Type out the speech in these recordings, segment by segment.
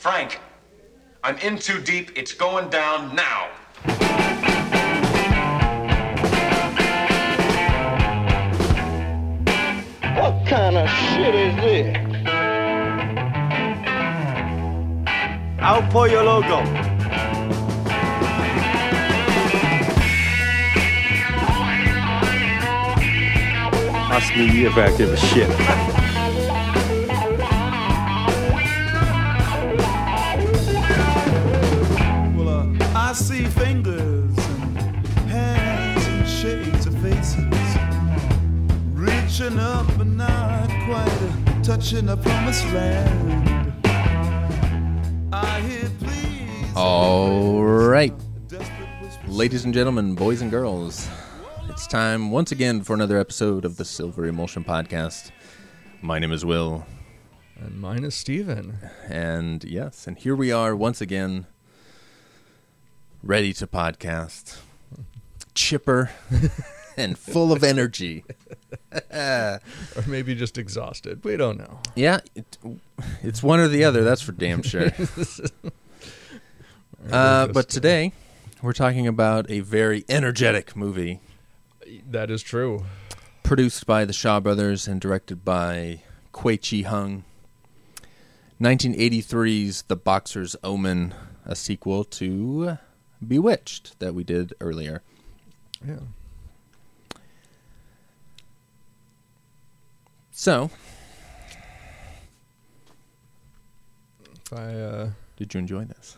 Frank, I'm in too deep. It's going down now. What kind of shit is this? Al Pollo Loco. Ask me if I give a shit. Reaching up but not quite touching a promised land. I hear please. All right, ladies and gentlemen, boys and girls, it's time once again for another episode of the Silver Emulsion Podcast. My name is Will, And mine is Stephen. and yes, and here we are once again, ready to podcast, chipper, and full of energy. Or maybe just exhausted. We don't know. Yeah, it, it's one or the other. That's for damn sure. Uh, but today, we're talking about a very energetic movie That is true. produced by the Shaw Brothers and directed by Kuei Chih-Hung. 1983's The Boxer's Omen, a sequel to Bewitched that we did earlier. Yeah. So, If I, uh, did you enjoy this?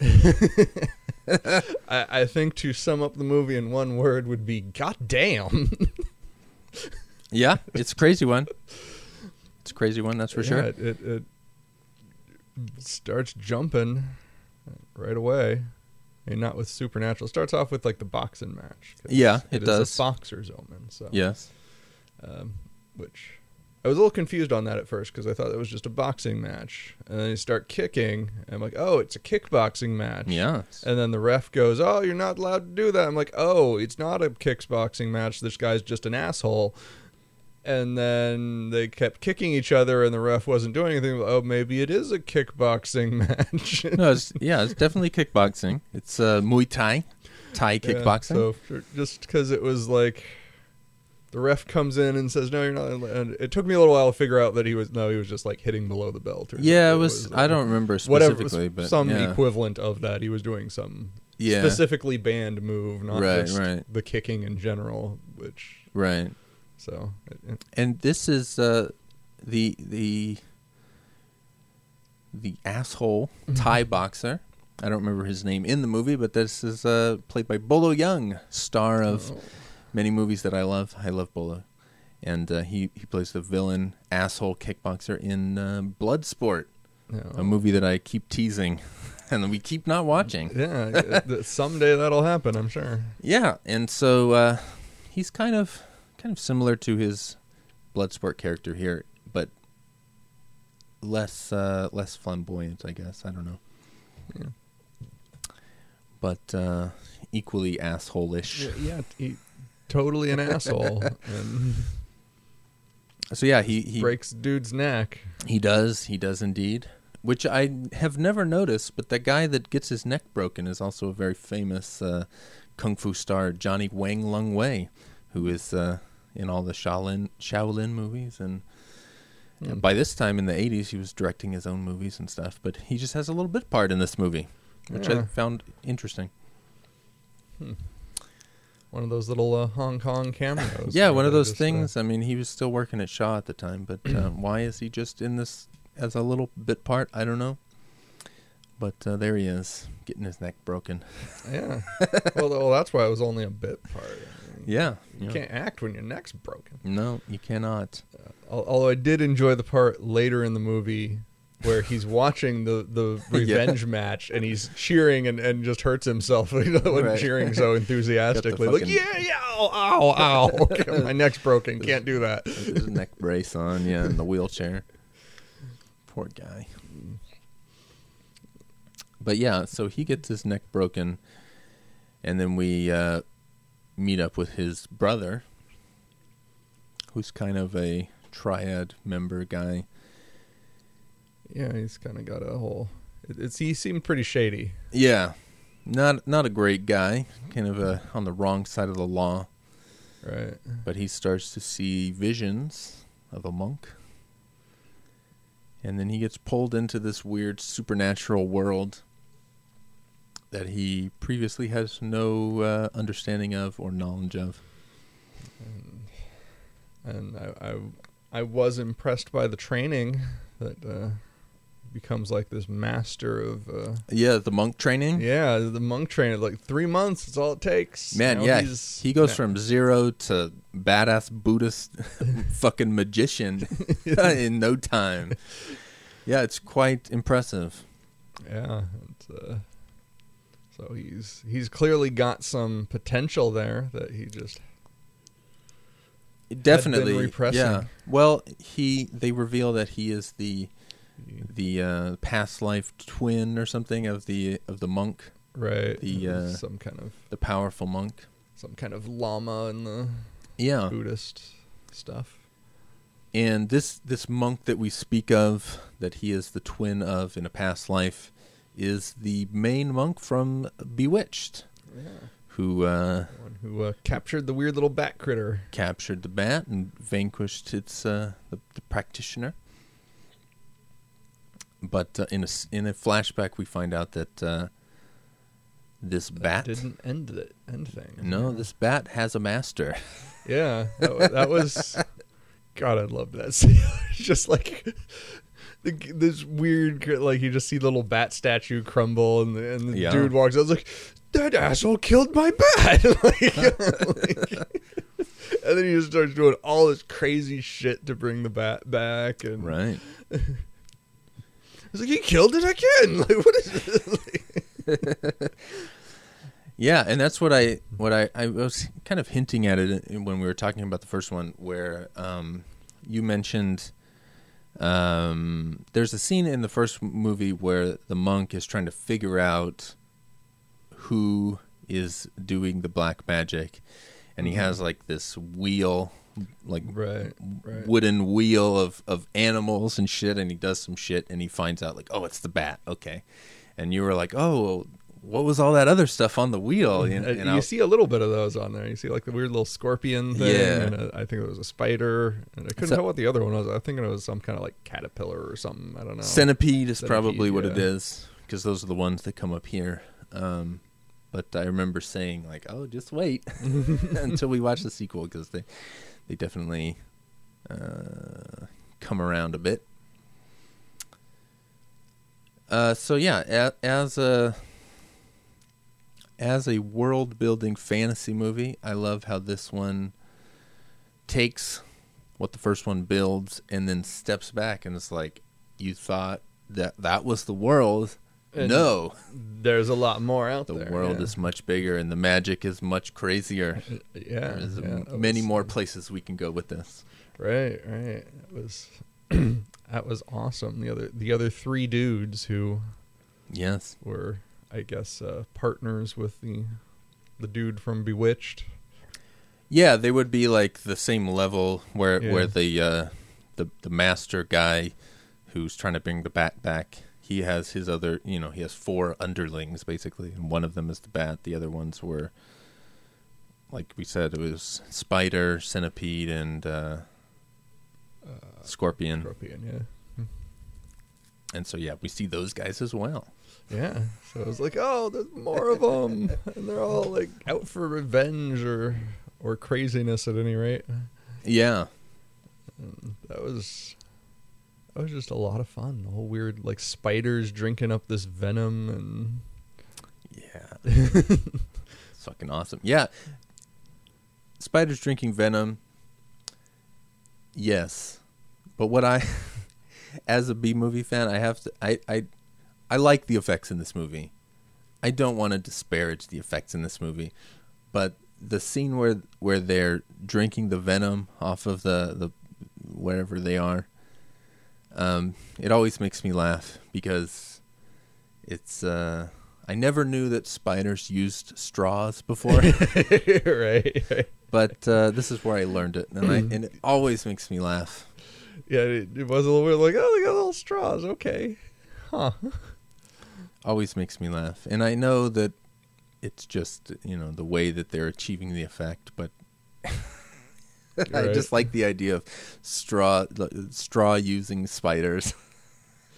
I, I think to sum up the movie in one word would be goddamn. Yeah, it's a crazy one. It's a crazy one, that's for Yeah, sure. It, it, it starts jumping right away. And not with supernatural. It starts off with like the boxing match. Yeah, it is does. a boxer's omen. So Yes. um, which I was a little confused on that at first because I thought it was just a boxing match, and then you start kicking, and I'm like, oh, it's a kickboxing match. Yeah. And then the ref goes, oh, you're not allowed to do that. I'm like, oh, it's not a kickboxing match. This guy's just an asshole. And then they kept kicking each other, and the ref wasn't doing anything. Oh, maybe it is a kickboxing match. No, it's, yeah, it's definitely kickboxing. It's uh, Muay Thai, Thai Yeah, kickboxing. so for, just because it was like the ref comes in and says no, you're not, and it took me a little while to figure out that he was no, he was just like hitting below the belt. Or yeah, it was. uh, I don't remember whatever specifically, but some yeah. equivalent of that. He was doing some yeah, specifically banned move, not Right, just right. the kicking in general. Which right. so it- it- And this is uh, the the the asshole Mm-hmm. Thai boxer. I don't remember his name in the movie, but this is uh, played by Bolo Yeung, star of Oh. Many movies that I love. I love Bolo, and uh, he he plays the villain asshole kickboxer in uh, Bloodsport, yeah. a movie that I keep teasing, and we keep not watching. Yeah, someday that'll happen. I'm sure. Yeah, and so uh, he's kind of kind of similar to his Bloodsport character here, but less uh, less flamboyant, I guess. I don't know. Yeah. But uh, equally asshole-ish. Yeah, yeah he, totally an asshole and So yeah, he he breaks dude's neck. he does he does indeed. Which I have never noticed, but the guy that gets his neck broken is also a very famous uh, kung fu star, Johnny Wang Lung Wei, who is uh, in all the Shaolin Shaolin movies, and yeah, Hmm. by this time in the '80s, he was directing his own movies and stuff. But he just has a little bit part in this movie, which I found interesting. One of those little uh, Hong Kong cameos. yeah, one of those just, uh, things. I mean, he was still working at Shaw at the time, but uh, why is he just in this as a little bit part? I don't know. But uh, there he is, getting his neck broken. yeah. well, well, that's why it was only a bit part. I mean, Yeah, You yeah. can't act when your neck's broken. No, you cannot. Al- Although I did enjoy the part later in the movie where he's watching the, the Yeah. revenge match and he's cheering and, and just hurts himself you know, when Right. cheering so enthusiastically. Like, yeah, yeah, ow, ow, ow. Okay, My neck's broken. Can't do that. With his neck brace on, yeah, in the wheelchair. Poor guy. But yeah, so he gets his neck broken, and then we uh, meet up with his brother, who's kind of a triad member guy. Yeah, he's kind of got a whole It, it's he seemed pretty shady. Yeah, not not a great guy. Kind of a on the wrong side of the law. Right. But he starts to see visions of a monk. And then he gets pulled into this weird supernatural world that he previously has no uh, understanding of or knowledge of. And I, I, I was impressed by the training that uh, becomes like this master of. Uh, Yeah, the monk training. yeah, the monk training. Like three months. That's all it takes. Man, Now yeah, he's- he goes from zero to badass Buddhist fucking magician in no time. Yeah, it's quite impressive. Yeah. Uh, so he's he's clearly got some potential there that he just Definitely, yeah. Well, he they reveal that he is the the uh, past life twin or something of the of the monk, right The, uh, some kind of the powerful monk. some kind of lama in the Yeah, Buddhist stuff. and this this monk that we speak of, that he is the twin of in a past life, is the main monk from Bewitched, who uh, One who uh, captured the weird little bat critter. captured the bat and vanquished its uh, the, the practitioner. But uh, in a in a flashback, we find out that uh, this bat Didn't end the end thing. no, this bat has a master. Yeah, that, that was. God, I love that scene. It's just like the, this weird, like you just see the little bat statue crumble, and the, and the Yeah. dude walks out. It's like that asshole killed my bat. like, like- and then he just starts doing all this crazy shit to bring the bat back, and Right. Like he killed it again. Like what is this? Yeah, and that's what I what I I was kind of hinting at it when we were talking about the first one, where um, you mentioned um, there's a scene in the first movie where the monk is trying to figure out who is doing the black magic, and he has like this wheel, like Right, right. wooden wheel of of animals and shit, and he does some shit, and he finds out like, oh, it's the bat, okay, and you were like, oh. What was all that other stuff on the wheel? You, know, Uh, and you I- see a little bit of those on there. You see like the weird little scorpion thing. Yeah. And a, I think it was a spider. And I couldn't So- tell what the other one was. I think it was some kind of like caterpillar or something. I don't know. Centipede is Centipede, probably what it yeah. is because those are the ones that come up here. Um, but I remember saying like, "Oh, just wait until we watch the sequel," because they they definitely uh, come around a bit. Uh, so yeah, a, as a as a world building fantasy movie, I love how this one takes what the first one builds and then steps back and it's like you thought that that was the world. And no, There's a lot more out the there. The world yeah. is much bigger and the magic is much crazier. yeah, There's yeah, many was- more places we can go with this. Right, right. It was that was awesome. The other the other three dudes who Yes. were, I guess, uh, partners with the the dude from Bewitched. Yeah, they would be like the same level where Yeah. where the uh, the the master guy who's trying to bring the bat back. He has his other, you know, he has four underlings basically, and one of them is the bat. The other ones were, like we said, it was spider, centipede, and uh, uh scorpion. Scorpion, yeah. Hmm. And so yeah, we see those guys as well. Yeah. So it was like, oh, there's more of them, and they're all like out for revenge or or craziness at any rate. Yeah, mm, That was that was just a lot of fun. The whole weird like spiders drinking up this venom and Yeah. it's fucking awesome. Yeah. Spiders drinking venom. Yes. But what I as a B movie fan, I have to I I I like the effects in this movie. I don't want to disparage the effects in this movie, but the scene where where they're drinking the venom off of the the wherever they are um it always makes me laugh because it's uh I never knew that spiders used straws before, right, right. but uh, this is where I learned it, and I and it always makes me laugh. Yeah, it, it was a little bit like, oh, they got little straws. Okay, huh? always makes me laugh. And I know that it's just you know the way that they're achieving the effect, but I just like the idea of straw straw using spiders.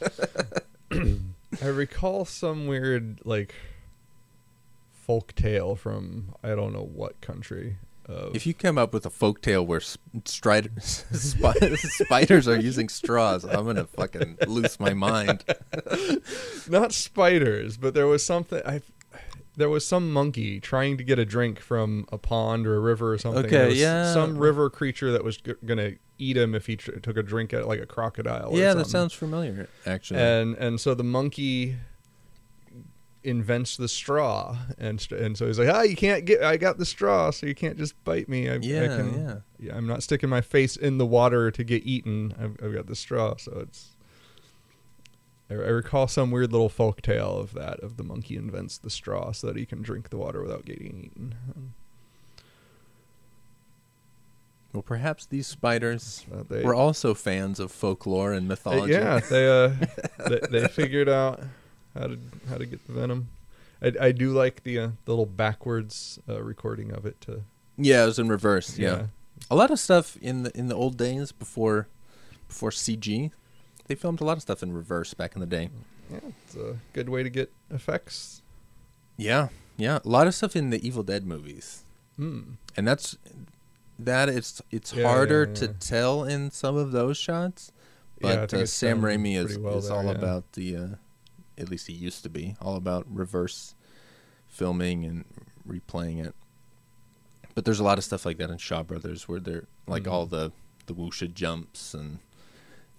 I recall some weird like folk tale from I don't know what country. Of, If you come up with a folk tale where sp- strid- spiders are using straws, I'm gonna fucking lose my mind. not spiders, but there was something I there was some monkey trying to get a drink from a pond or a river or something. Okay, yeah. Some river creature that was g- gonna eat him if he tr- took a drink at like a crocodile. or yeah, that sounds familiar. Actually, and and so the monkey invents the straw and st- and so he's like ah you can't get i got the straw so you can't just bite me I, I Yeah, can, yeah. i'm not sticking my face in the water to get eaten i've, I've got the straw so it's I, I recall some weird little folk tale of that of the monkey invents the straw so that he can drink the water without getting eaten well, perhaps these spiders Uh, they- were also fans of folklore and They- mythology. yeah, they uh, they, they figured out how to how to get the venom. I, I do like the uh, the little backwards uh, recording of it. To Yeah, it was in reverse. Yeah. Yeah. a lot of stuff in the in the old days before before CG, they filmed a lot of stuff in reverse back in the day. yeah, it's a good way to get effects. Yeah, yeah, a lot of stuff in the Evil Dead movies, Hmm. and that's that. It's it's Yeah, harder yeah, to tell in some of those shots, but uh, Sam Raimi is, well is there, all yeah. about the. Uh, at least he used to be all about reverse filming and replaying it. But there's a lot of stuff like that in Shaw Brothers where they're like Mhm. all the the wuxia jumps and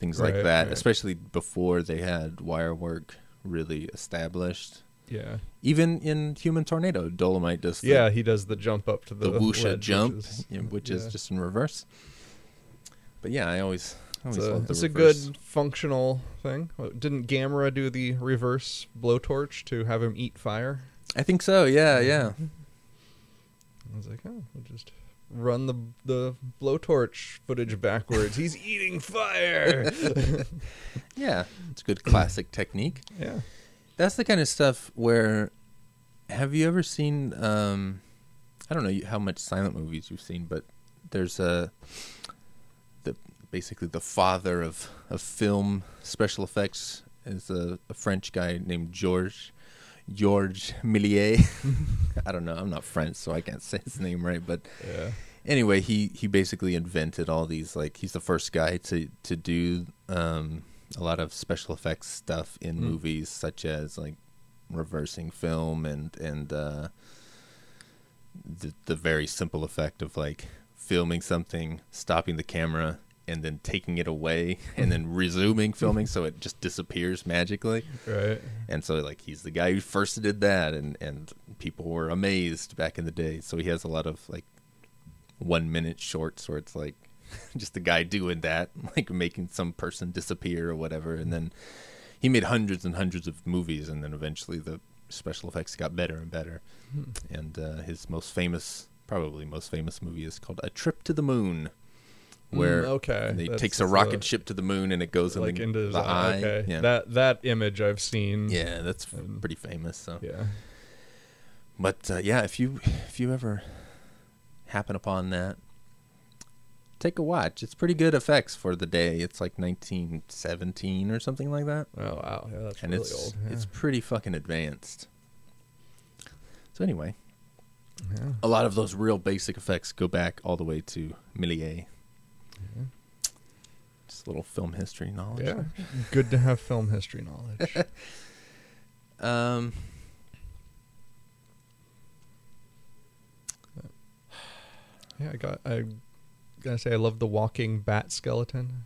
things Right, like that, right. especially before they had wire work really established. Yeah, Even in Human Tornado, Dolomite does the, yeah. He does the jump up to the the, wuxia jump, which is, which yeah. is just in reverse. But yeah, I always, I It's a, it's a good functional thing. Didn't Gamera do the reverse blowtorch to have him eat fire? I think so. Yeah, yeah. I was like, oh, we'll just run the the blowtorch footage backwards. He's eating fire. Yeah, it's a good classic technique. yeah. That's the kind of stuff where have you ever seen um I don't know how much silent movies you've seen, but there's a the basically the father of of film special effects is a, a French guy named Georges Georges Méliès. I don't know, I'm not French so I can't say his name right, but Yeah. anyway, he he basically invented all these like he's the first guy to to do um a lot of special effects stuff in Mm. movies such as like reversing film and and uh the the very simple effect of like filming something, stopping the camera and then taking it away and then resuming filming so it just disappears magically. Right. And so like he's the guy who first did that and and people were amazed back in the day. So he has a lot of like 1 minute shorts where it's like just the guy doing that, like making some person disappear or whatever and then he made hundreds and hundreds of movies and then eventually the special effects got better and better. And uh, his most famous probably most famous movie is called A Trip to the Moon where Mm, okay. he That's takes a rocket ship to the moon and it goes in like the, into his the eye. Okay. Yeah. That that image I've seen. Yeah, that's And- pretty famous. So, Yeah. but uh, yeah, if you if you ever happen upon that, take a watch. It's pretty good effects for the day. It's like 1917 or something like that, Oh wow. Yeah, that's and really it's old. it's Yeah. pretty fucking advanced. So anyway, Yeah. a lot of those real basic effects go back all the way to Méliès. Just a little film history knowledge. Yeah. Good to have film history knowledge. Um. yeah, I got I gotta say I love the walking bat skeleton.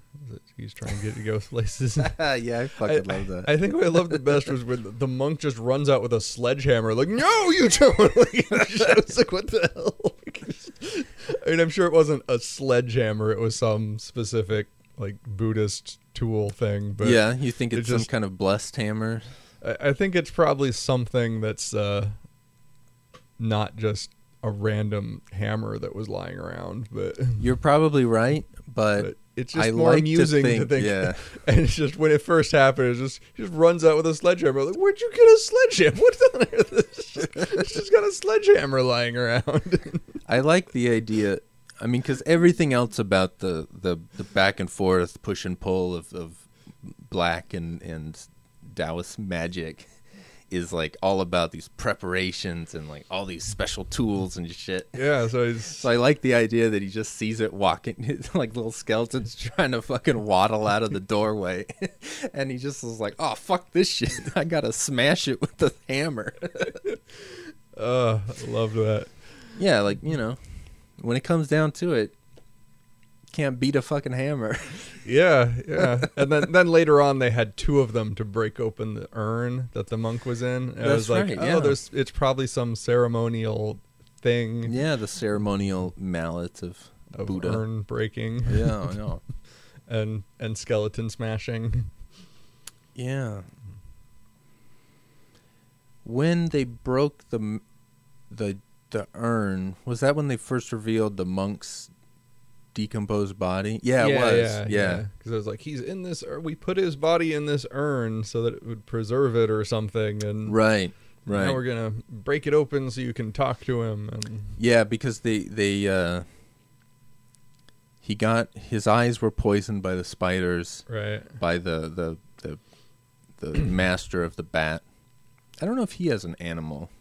He's trying to get to go places. yeah, I fucking love that. I think what I loved the best was when the monk just runs out with a sledgehammer, like, "No, you don't!" like, I was like, "What the hell?" I mean, I'm sure it wasn't a sledgehammer; it was some specific like Buddhist tool thing. But yeah, you think it it's some just- kind of blessed hammer? I, I think it's probably something that's uh, not just a random hammer that was lying around. But You're probably right, but, But- it's just I more like amusing to think- think. yeah. And it's just when it first happened, it just he just runs out with a sledgehammer. Like, where'd you get a sledgehammer? What's on? It's just got a sledgehammer lying around. I like the idea. I mean, because everything else about the, the, the back and forth push and pull of, of black and and Taoist magic is like all about these preparations and like all these special tools and shit. yeah, so he's So I like the idea that he just sees it walking, like little skeletons trying to fucking waddle out of the doorway, and he just was like, "Oh fuck this shit! I gotta smash it with the hammer." uh, I love that. yeah, like you know, when it comes down to it, can't beat a fucking hammer. Yeah, yeah. And then then later on, they had two of them to break open the urn that the monk was in. And I That's was like, right, oh, yeah. there's it's probably some ceremonial thing yeah, the ceremonial mallet of, of Buddha. urn breaking Yeah, I know. and and skeleton smashing. Yeah. When they broke the the the urn, was that when they first revealed the monk's decomposed body? Yeah, it was. Yeah. Because I was like, he's in this. Ur- we put his body in this urn so that it would preserve it or something, and Right. Right. now we're gonna break it open so you can talk to him. And Yeah, because they they uh he got his eyes were poisoned by the spiders right, by the the the the master of the bat. I don't know if he has an animal.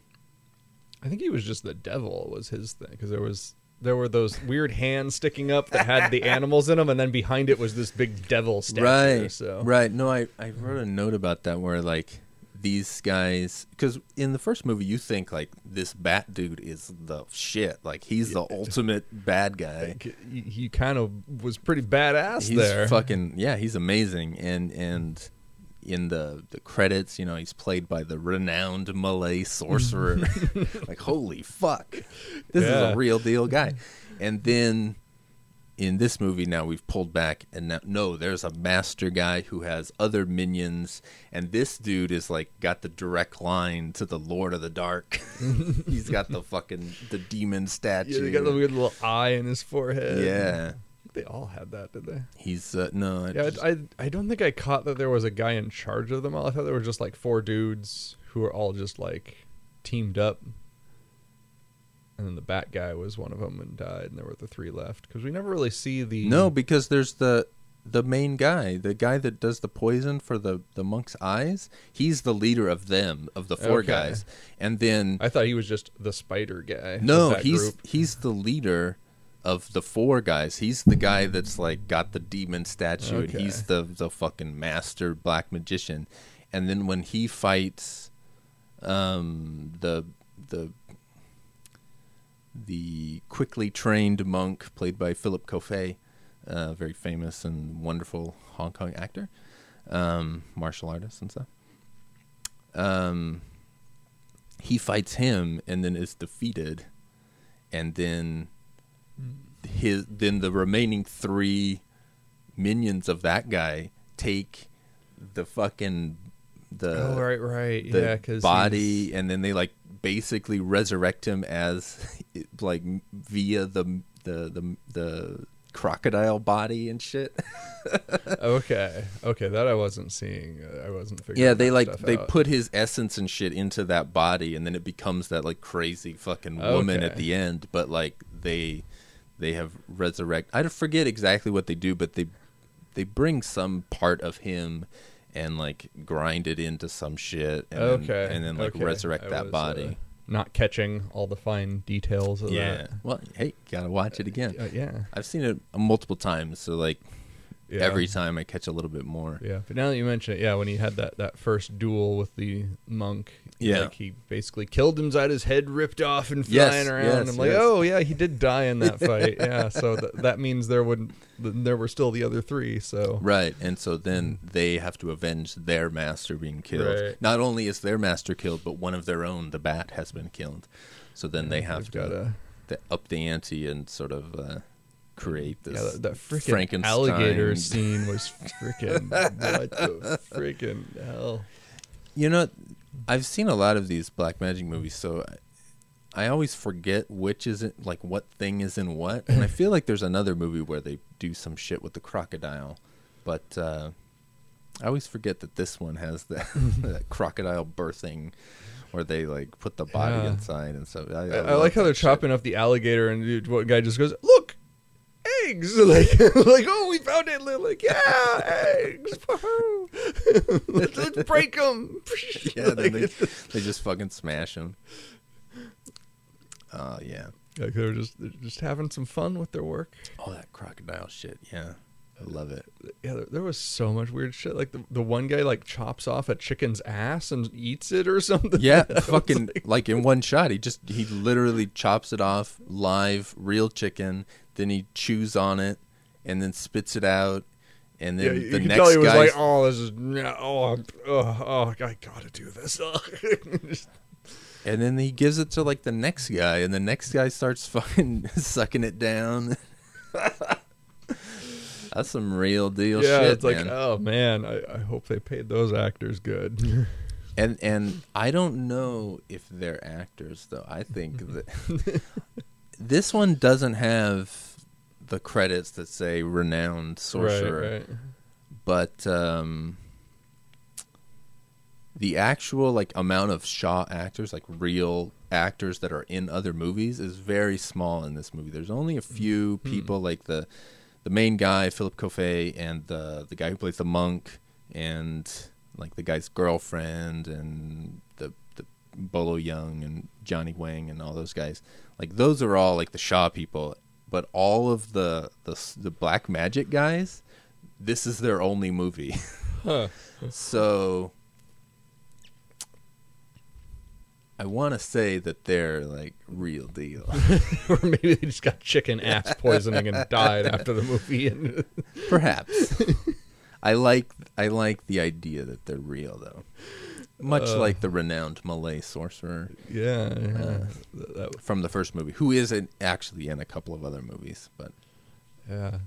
I think he was just the devil was his thing because there was there were those weird hands sticking up that had the animals in them, and then behind it was this big devil statue. right. So Right. No, I I wrote a note about that where like these guys because in the first movie you think like this bat dude is the shit like he's the ultimate bad guy Like, he, he kind of was pretty badass he's there. fucking yeah he's amazing and and in the the credits you know he's played by the renowned malay sorcerer. Like holy fuck. This is a real deal guy. And then in this movie now we've pulled back and now no there's a master guy who has other minions. And this dude is like got the direct line to the lord of the dark. He's got the fucking the demon statue Yeah, they got the weird little eye in his forehead. yeah they all had that, did they? he's uh, no I Yeah, just- I, I I don't think I caught that there was a guy in charge of them all. I thought there were just like four dudes who were all just like teamed up. And then the bat guy was one of them and died, and there were the three left because we never really see the No, because there's the the main guy, the guy that does the poison for the the monk's eyes. He's the leader of them, of the four Okay. guys. And then I thought he was just the spider guy. no, he's group. he's the leader of the four guys. He's the guy that's like got the demon statue, and Okay. he's the the fucking master black magician. And then when he fights, um, the the the quickly trained monk played by Philip Ko Fei, uh, very famous and wonderful Hong Kong actor, um, martial artist and stuff. Um, he fights him and then is defeated, and then his then the remaining three minions of that guy take the fucking the oh right, right, the yeah, because body and then they like basically resurrect him as like via the the the, the crocodile body and shit. Okay, okay, that I wasn't seeing. I wasn't figuring. yeah, they like they out. put his essence and shit into that body and then it becomes that like crazy fucking woman at the end, but like they they have resurrect I forget exactly what they do, but they they bring some part of him and like grind it into some shit and okay, then, and then like okay. resurrect I that was, body. uh, not catching all the fine details of Yeah. that. Well, hey, gotta watch it again. Uh, yeah, I've seen it multiple times, so like yeah. every time I catch a little bit more. Yeah, but now that you mention it, yeah, when he had that, that first duel with the monk, Yeah. like he basically killed him, had his head ripped off and Yes, flying around. yes, I'm like, yes. oh yeah, he did die in that fight. yeah, so th- that means there would there were still the other three. So Right, and so then they have to avenge their master being killed. Right. Not only is their master killed, but one of their own, the bat, has been killed. So then they have to, gotta- to up the ante and sort of uh, create this. yeah, that, that freaking alligator scene was freaking what the freaking hell. You know, I've seen a lot of these black magic movies, so I, I always forget which is it, like what thing is in what. And I feel like there's another movie where they do some shit with the crocodile, but uh, I always forget that this one has that, that crocodile birthing, where they like put the body Yeah. inside and stuff. I, I, I like how they're shit. chopping up the alligator, and dude, one guy just goes, "Look, eggs!" Like, like, oh, we found it. Like, yeah, eggs. Let's, let's break them. Yeah, then they, they just fucking smash them. Oh yeah. Like they're just they're just having some fun with their work. Oh, that crocodile shit. Yeah, I love it. Yeah, there, there was so much weird shit. Like the, the one guy like chops off a chicken's ass and eats it or something. Yeah, fucking like- like, in one shot. He just he literally chops it off live, real chicken. Then he chews on it, and then spits it out. And yeah, then you the can next tell he was like, "Oh, this is oh, oh, oh, I gotta do this." And then he gives it to like the next guy, and the next guy starts fucking sucking it down. That's some real deal yeah, shit, it's like, man. oh man, I, I hope they paid those actors good. And and I don't know if they're actors though. I think that this one doesn't have the credits that say renowned sorcerer, right, right. but um, the actual like amount of Shaw actors, like real actors that are in other movies, is very small in this movie. There's only a few people like the the main guy, Philip Ko Fei, and the the guy who plays the monk, and like the guy's girlfriend, and the Bolo Yeung and Johnny Wang and all those guys. Like those are all like the Shaw people, but all of the the the black magic guys, this is their only movie. Huh. So I want to say that they're like real deal. or maybe they just got chicken ass poisoning and died after the movie. And Perhaps. I like I like the idea that they're real though. Much Uh. like the renowned Malay sorcerer yeah, yeah, That- that- from the first movie, who is in, actually in a couple of other movies, but yeah,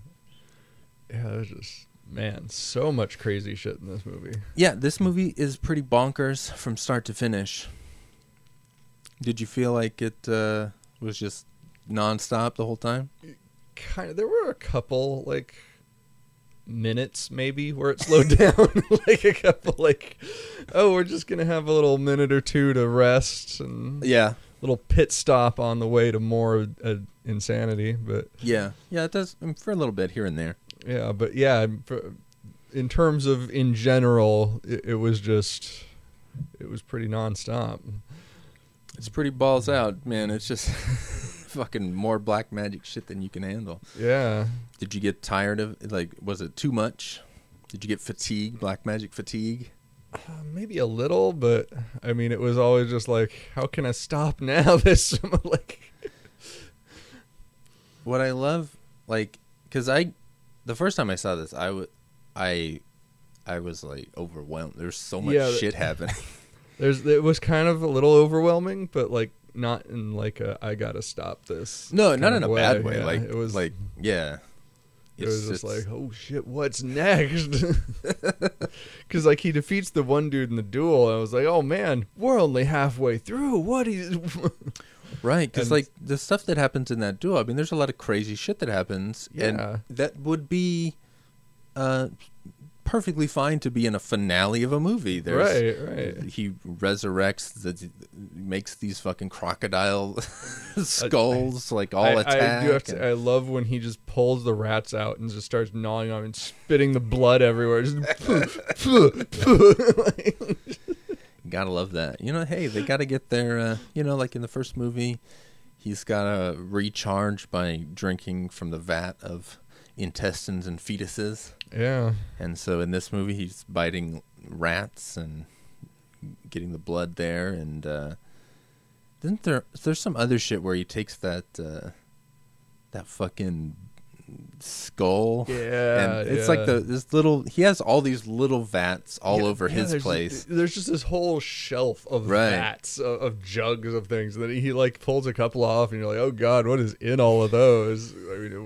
yeah. There's just man, so much crazy shit in this movie. yeah, this movie is pretty bonkers from start to finish. Did you feel like it uh, was just nonstop the whole time? Kind of. There were a couple like minutes maybe where it slowed down like a couple like oh we're just gonna have a little minute or two to rest and Yeah, little pit stop on the way to more uh, insanity but yeah, yeah. It does um, for a little bit here and there. yeah but yeah for, in terms of in general it, it was just it was pretty nonstop It's pretty balls out, man. It's just fucking more black magic shit than you can handle. yeah Did you get tired of like was it too much? Did you get fatigue, black magic fatigue? Uh, maybe a little but i mean it was always just like how can i stop now this like What I love like cuz I the first time I saw this, I would I I was like overwhelmed. There's so much Yeah, shit happening. There's it was kind of a little overwhelming, but like not in like a I gotta stop this. no, not in a bad way. Yeah, like it was like yeah. it was just it's- like oh shit, what's next? Because like he defeats the one dude in the duel, and I was like oh man, we're only halfway through. What is? Right, because like the stuff that happens in that duel, I mean, there's a lot of crazy shit that happens, Yeah. and that would be uh, perfectly fine to be in a finale of a movie. There's, right, right. He resurrects, the, makes these fucking crocodile skulls like all I, attack. I do have and- to. I love when he just pulls the rats out and just starts gnawing on 'em and spitting the blood everywhere. Just Gotta love that. You know, hey, they gotta get their, uh, you know, like in the first movie, he's gotta recharge by drinking from the vat of intestines and fetuses. yeah. And so in this movie, he's biting rats and getting the blood there. And uh, isn't there? There's some other shit where he takes that uh, that fucking skull. Yeah, and it's yeah. like the this little. He has all these little vats all Yeah, over yeah, his there's- place. There's just this whole shelf of Right. vats of, of jugs of things, and then he like pulls a couple off, and you're like, "Oh God, what is in all of those?" I mean,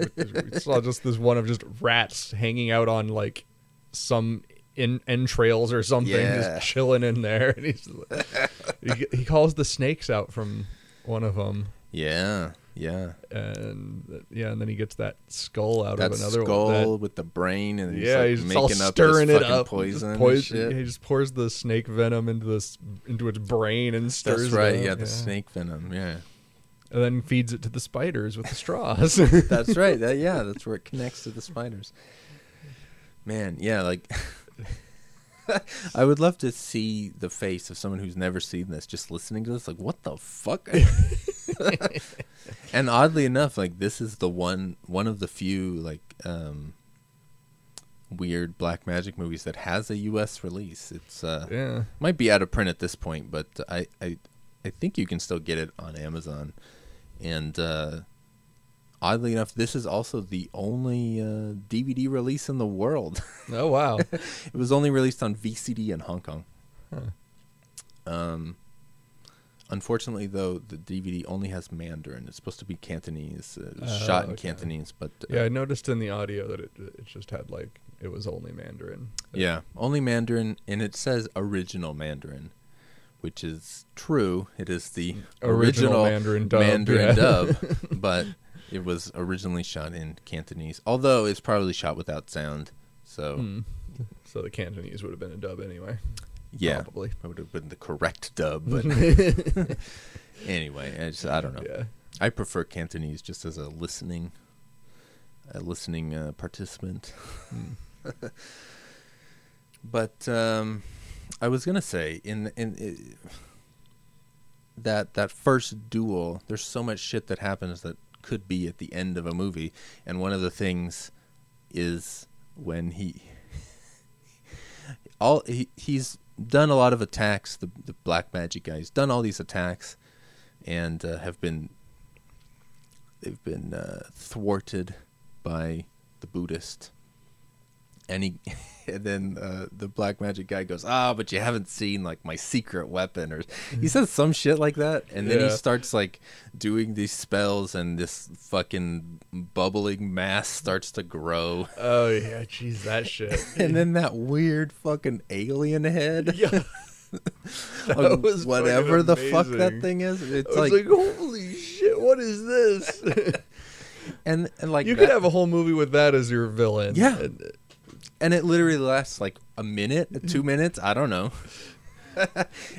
we saw just this one of just rats hanging out on like some in entrails or something, just chilling in there, and he's he, he calls the snakes out from one of them. Yeah, Yeah. and yeah, and then he gets that skull out That of another skull one. with the brain and he's yeah, like he's making all up stirring it up. poison. poison. shit. He just pours the snake venom into this into its brain and stirs. It. That's it right. up, Yeah, the snake venom. Yeah. and then feeds it to the spiders with the straws. That's right. That yeah, that's where it connects to the spiders. Man, yeah, like I would love to see the face of someone who's never seen this just listening to this like what the fuck? and oddly enough, like this is the one one of the few like um weird black magic movies that has a US release. It's uh yeah, might be out of print at this point, but I I, I think you can still get it on Amazon. And uh, oddly enough, this is also the only uh, DVD release in the world. oh wow, it was only released on VCD in Hong Kong. Um, unfortunately, though, the DVD only has Mandarin. It's supposed to be Cantonese. Uh, Oh, shot in okay. Cantonese, but uh, yeah. I noticed in the audio that it it just had like it was only Mandarin. Yeah, only Mandarin, and it says original Mandarin, which is true. It is the Original original, Mandarin dub, Mandarin yeah. dub, but it was originally shot in Cantonese. Although it's probably shot without sound, so Hmm. So the Cantonese would have been a dub anyway. Yeah, probably. it would have been the correct dub. But anyway, I, just, I don't know. Yeah. I prefer Cantonese just as a listening, a listening uh, participant. but um, I was gonna say in in i that that first duel, there's so much shit that happens that could be at the end of a movie, and one of the things is when he all he, he's done a lot of attacks. The the black magic guys done all these attacks, and uh, have been they've been uh, thwarted by the Buddhist. And he, and then uh, the black magic guy goes, ah, but you haven't seen like my secret weapon, or he says some shit like that, and then he starts like doing these spells, and this fucking bubbling mass starts to grow, Oh yeah, jeez, that shit. and then that weird fucking alien head, yeah, whatever the fuck that thing is, I it's was like, like, holy shit, what is this? and and like you that- could have a whole movie with that as your villain. Yeah. And- and it literally lasts like a minute, two minutes, I don't know.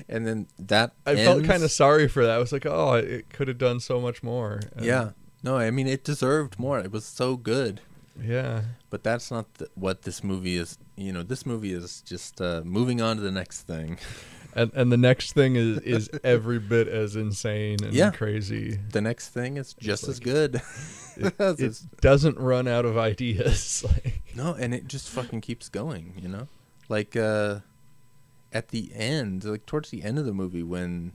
and then that I felt kind of sorry for that. I was like, oh, it could have done so much more. And- yeah. No, I mean it deserved more. It was so good, yeah. but that's not th- what this movie is. You know, this movie is just uh, moving on to the next thing. And and the next thing is is every bit as insane and Yeah. crazy. The next thing is just as good. It, it doesn't run out of ideas. like, No, and it just fucking keeps going, you know? Like uh at the end, like towards the end of the movie when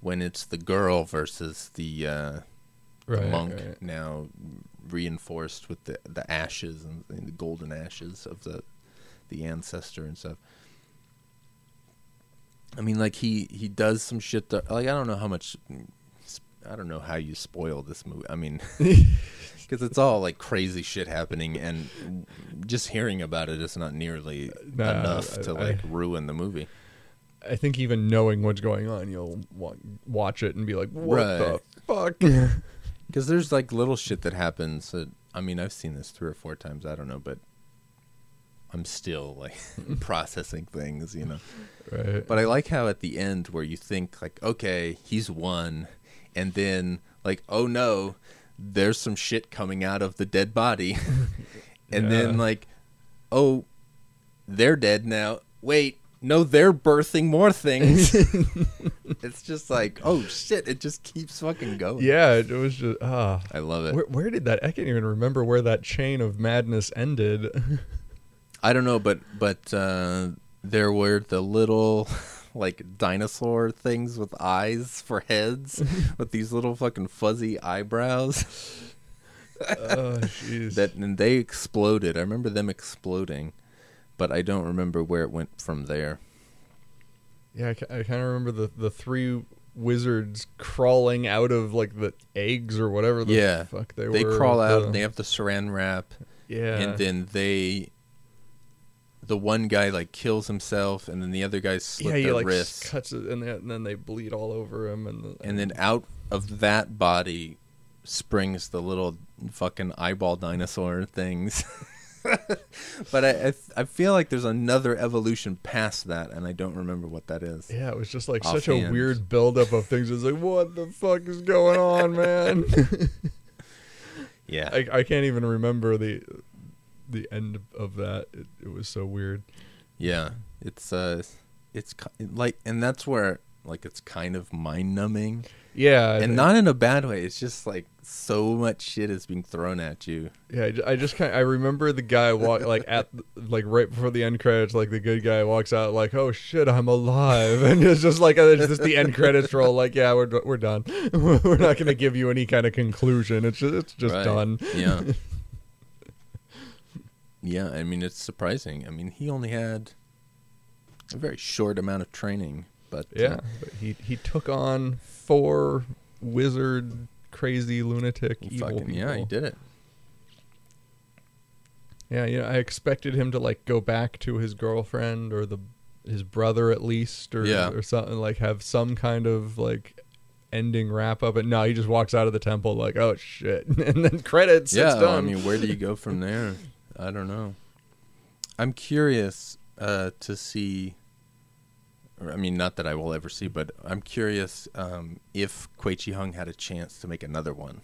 when it's the girl versus the uh the Right, monk right. now reinforced with the the ashes and, and the golden ashes of the the ancestor and stuff. I mean, like he he does some shit that like I don't know how much I don't know how you spoil this movie. I mean, because it's all like crazy shit happening, and just hearing about it is not nearly Nah, enough I- to I- like ruin the movie. I think even knowing what's going on, you'll wa- watch it and be like, "What the fuck?" Because there's like little shit that happens. That, I mean, I've seen this three or four times. I don't know, but I'm still like processing things, you know. right. But I like how at the end where you think like, okay, he's won, and then like, oh no, there's some shit coming out of the dead body, and then like, oh, they're dead now. Wait, no, they're birthing more things. it's just like, oh shit, it just keeps fucking going. yeah, it was just ah. I love it. Where, where did that? I can't even remember where that chain of madness ended. I don't know, but but uh, there were the little like dinosaur things with eyes for heads, with these little fucking fuzzy eyebrows. oh, jeez. That and they exploded. I remember them exploding, but I don't remember where it went from there. Yeah, I, kind of remember the the three wizards crawling out of like the eggs or whatever the yeah, fuck they, they were. crawl out. the- and They have the saran wrap, yeah, and then they. The one guy like kills himself, and then the other guys slit yeah, he their like wrists. cuts it, and then, and then they bleed all over him, and the, and then out of that body springs the little fucking eyeball dinosaur things. but I, I I feel like there's another evolution past that, and I don't remember what that is. Yeah, it was just like such a weird buildup of things. It's like, what the fuck is going on, man? Yeah, I, I can't even remember the the end of that. It, it was so weird. yeah. It's uh, it's like, and that's where like it's kind of mind numbing, Yeah, and not in a bad way. It's just like so much shit is being thrown at you. Yeah, I I just kind I remember the guy walk like at like right before the end credits, like the good guy walks out like, "Oh shit, I'm alive," and it's just like it's just the end credits roll. Like, yeah, we're we're done. we're not gonna give you any kind of conclusion. It's just it's just Right. done. Yeah. Yeah, I mean it's surprising. I mean he only had a very short amount of training, but uh, Yeah, but he he took on four wizard, crazy lunatic evil fucking people. yeah, he did it. Yeah, you know, I expected him to like go back to his girlfriend or the his brother at least, or Yeah. or something like have some kind of like ending wrap up. But no, he just walks out of the temple like, oh shit, and then credits. yeah, it's done. I mean where do you go from there? I don't know. I'm curious uh, to see. I mean, not that I will ever see, but I'm curious um, if Kuei Chih-Hung had a chance to make another one,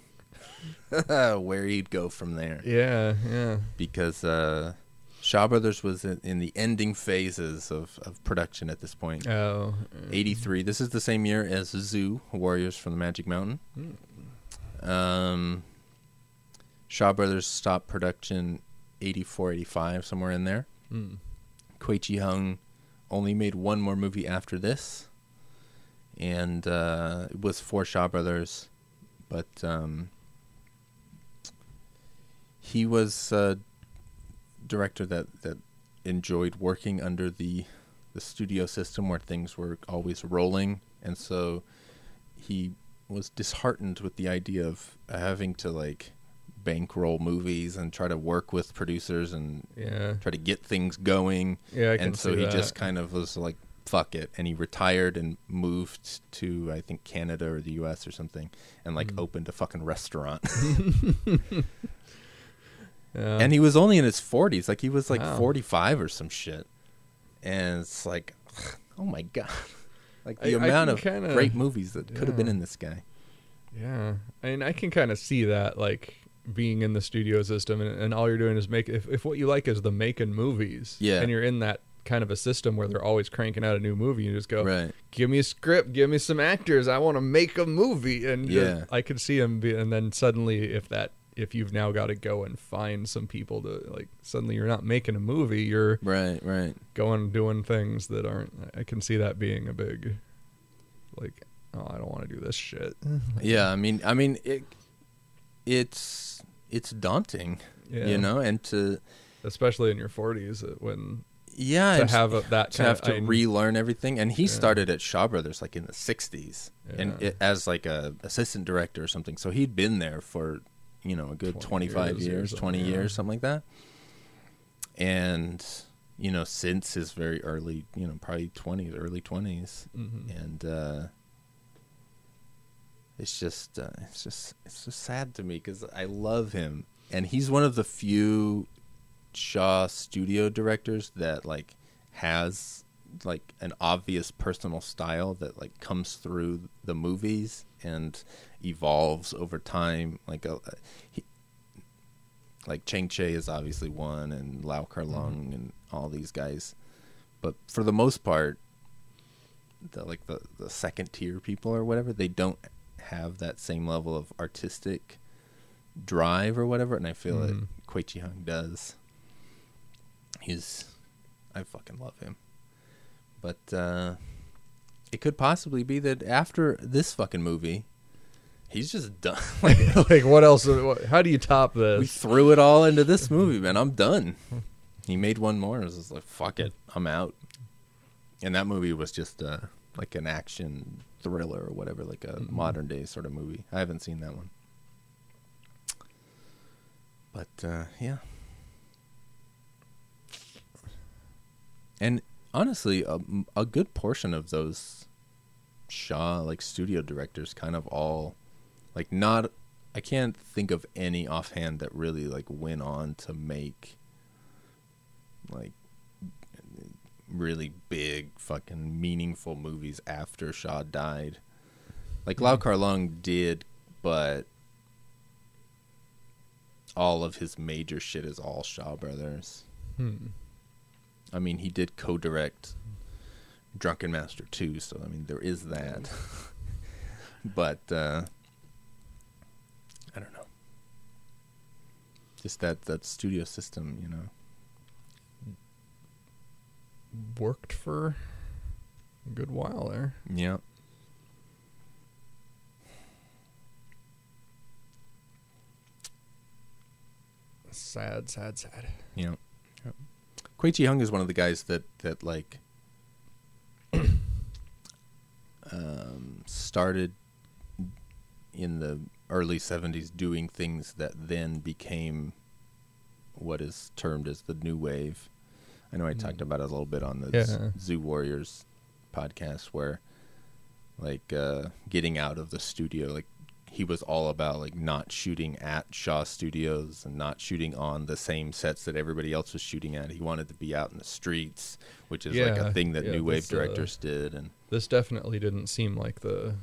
where he'd go from there. yeah, yeah, because uh, Shaw Brothers was in, in the ending phases of, of production at this point. oh, 83. This is the same year as Zu, Warriors from the Magic Mountain. Um, Shaw Brothers stopped production 84, 85, somewhere in there. Hmm. Kuei Chih-Hung only made one more movie after this. And uh, it was for Shaw Brothers. But um, he was a director that, that enjoyed working under the the studio system where things were always rolling, and so he was disheartened with the idea of having to like bankroll movies and try to work with producers and yeah, try to get things going. yeah. I and so he that. just kind of was like, "Fuck it," and he retired and moved to I think Canada or the U.S. or something, and like Mm. opened a fucking restaurant. yeah. and he was only in his 40s like he was like Wow. 45 or some shit and it's like oh my god like the I- I amount can of kinda- great movies that could have been in this guy Yeah, I mean, I can kind of see that, like being in the studio system, and, and all you're doing is make. If, if what you like is the making movies, Yeah. and you're in that kind of a system where they're always cranking out a new movie, you just go, right give me a script, give me some actors, I want to make a movie, and Yeah. I could see him, be, and then suddenly, if that, if you've now got to go and find some people to like, suddenly you're not making a movie, you're right right going doing things that aren't. I can see that being a big, like, oh, I don't want to do this shit. yeah i mean i mean it it's it's daunting Yeah. you know and to especially in your 40s uh, when yeah to have a, that to have to I- relearn everything and he Yeah. started at shaw brothers like in the 60s and it, as like a assistant director or something so he'd been there for you know a good 25 years years, something, 20 yeah. years something like that and you know since his very early you know probably 20s early 20s Mhm. and uh it's just uh, it's just it's just sad to me because I love him. And he's one of the few Shaw studio directors that like has like an obvious personal style that like comes through the movies and evolves over time. Like a, he, like Chang Cheh is obviously one and Lau Kar Lung and all these guys. But for the most part the like the, the second tier people or whatever they don't have that same level of artistic drive or whatever and I feel Mhm. that Kuei Chih-Hung does he's I fucking love him but uh it could possibly be that after this fucking movie he's just done like like what else how do you top this? we threw it all into this movie man I'm done he made one more. I was just like, fuck it, I'm out. And that movie was just uh, like an action thriller or whatever, like a Mhm. modern day sort of movie. I haven't seen that one. But uh, yeah. And honestly, a, a good portion of those Shaw like studio directors kind of all like not I can't think of any offhand that really like went on to make like really big fucking meaningful movies after Shaw died. Like Lau Kar Lung did, but all of his major shit is all Shaw Brothers. Hmm. I mean, he did co-direct Drunken Master 2, so I mean there is that. but uh I don't know. Just that that studio system, you know. Worked for a good while there. Yeah. Sad, sad, sad. Yeah. Kuei Chih-Hung is one of the guys that that like um, started in the early 70s doing things that then became what is termed as the new wave. I know I talked about it a little bit on the Yeah. Zu Warriors podcast where like uh getting out of the studio like he was all about like not shooting at Shaw Studios and not shooting on the same sets that everybody else was shooting at. He wanted to be out in the streets, which is like a thing that yeah, new wave this, uh, directors did and This definitely didn't seem like the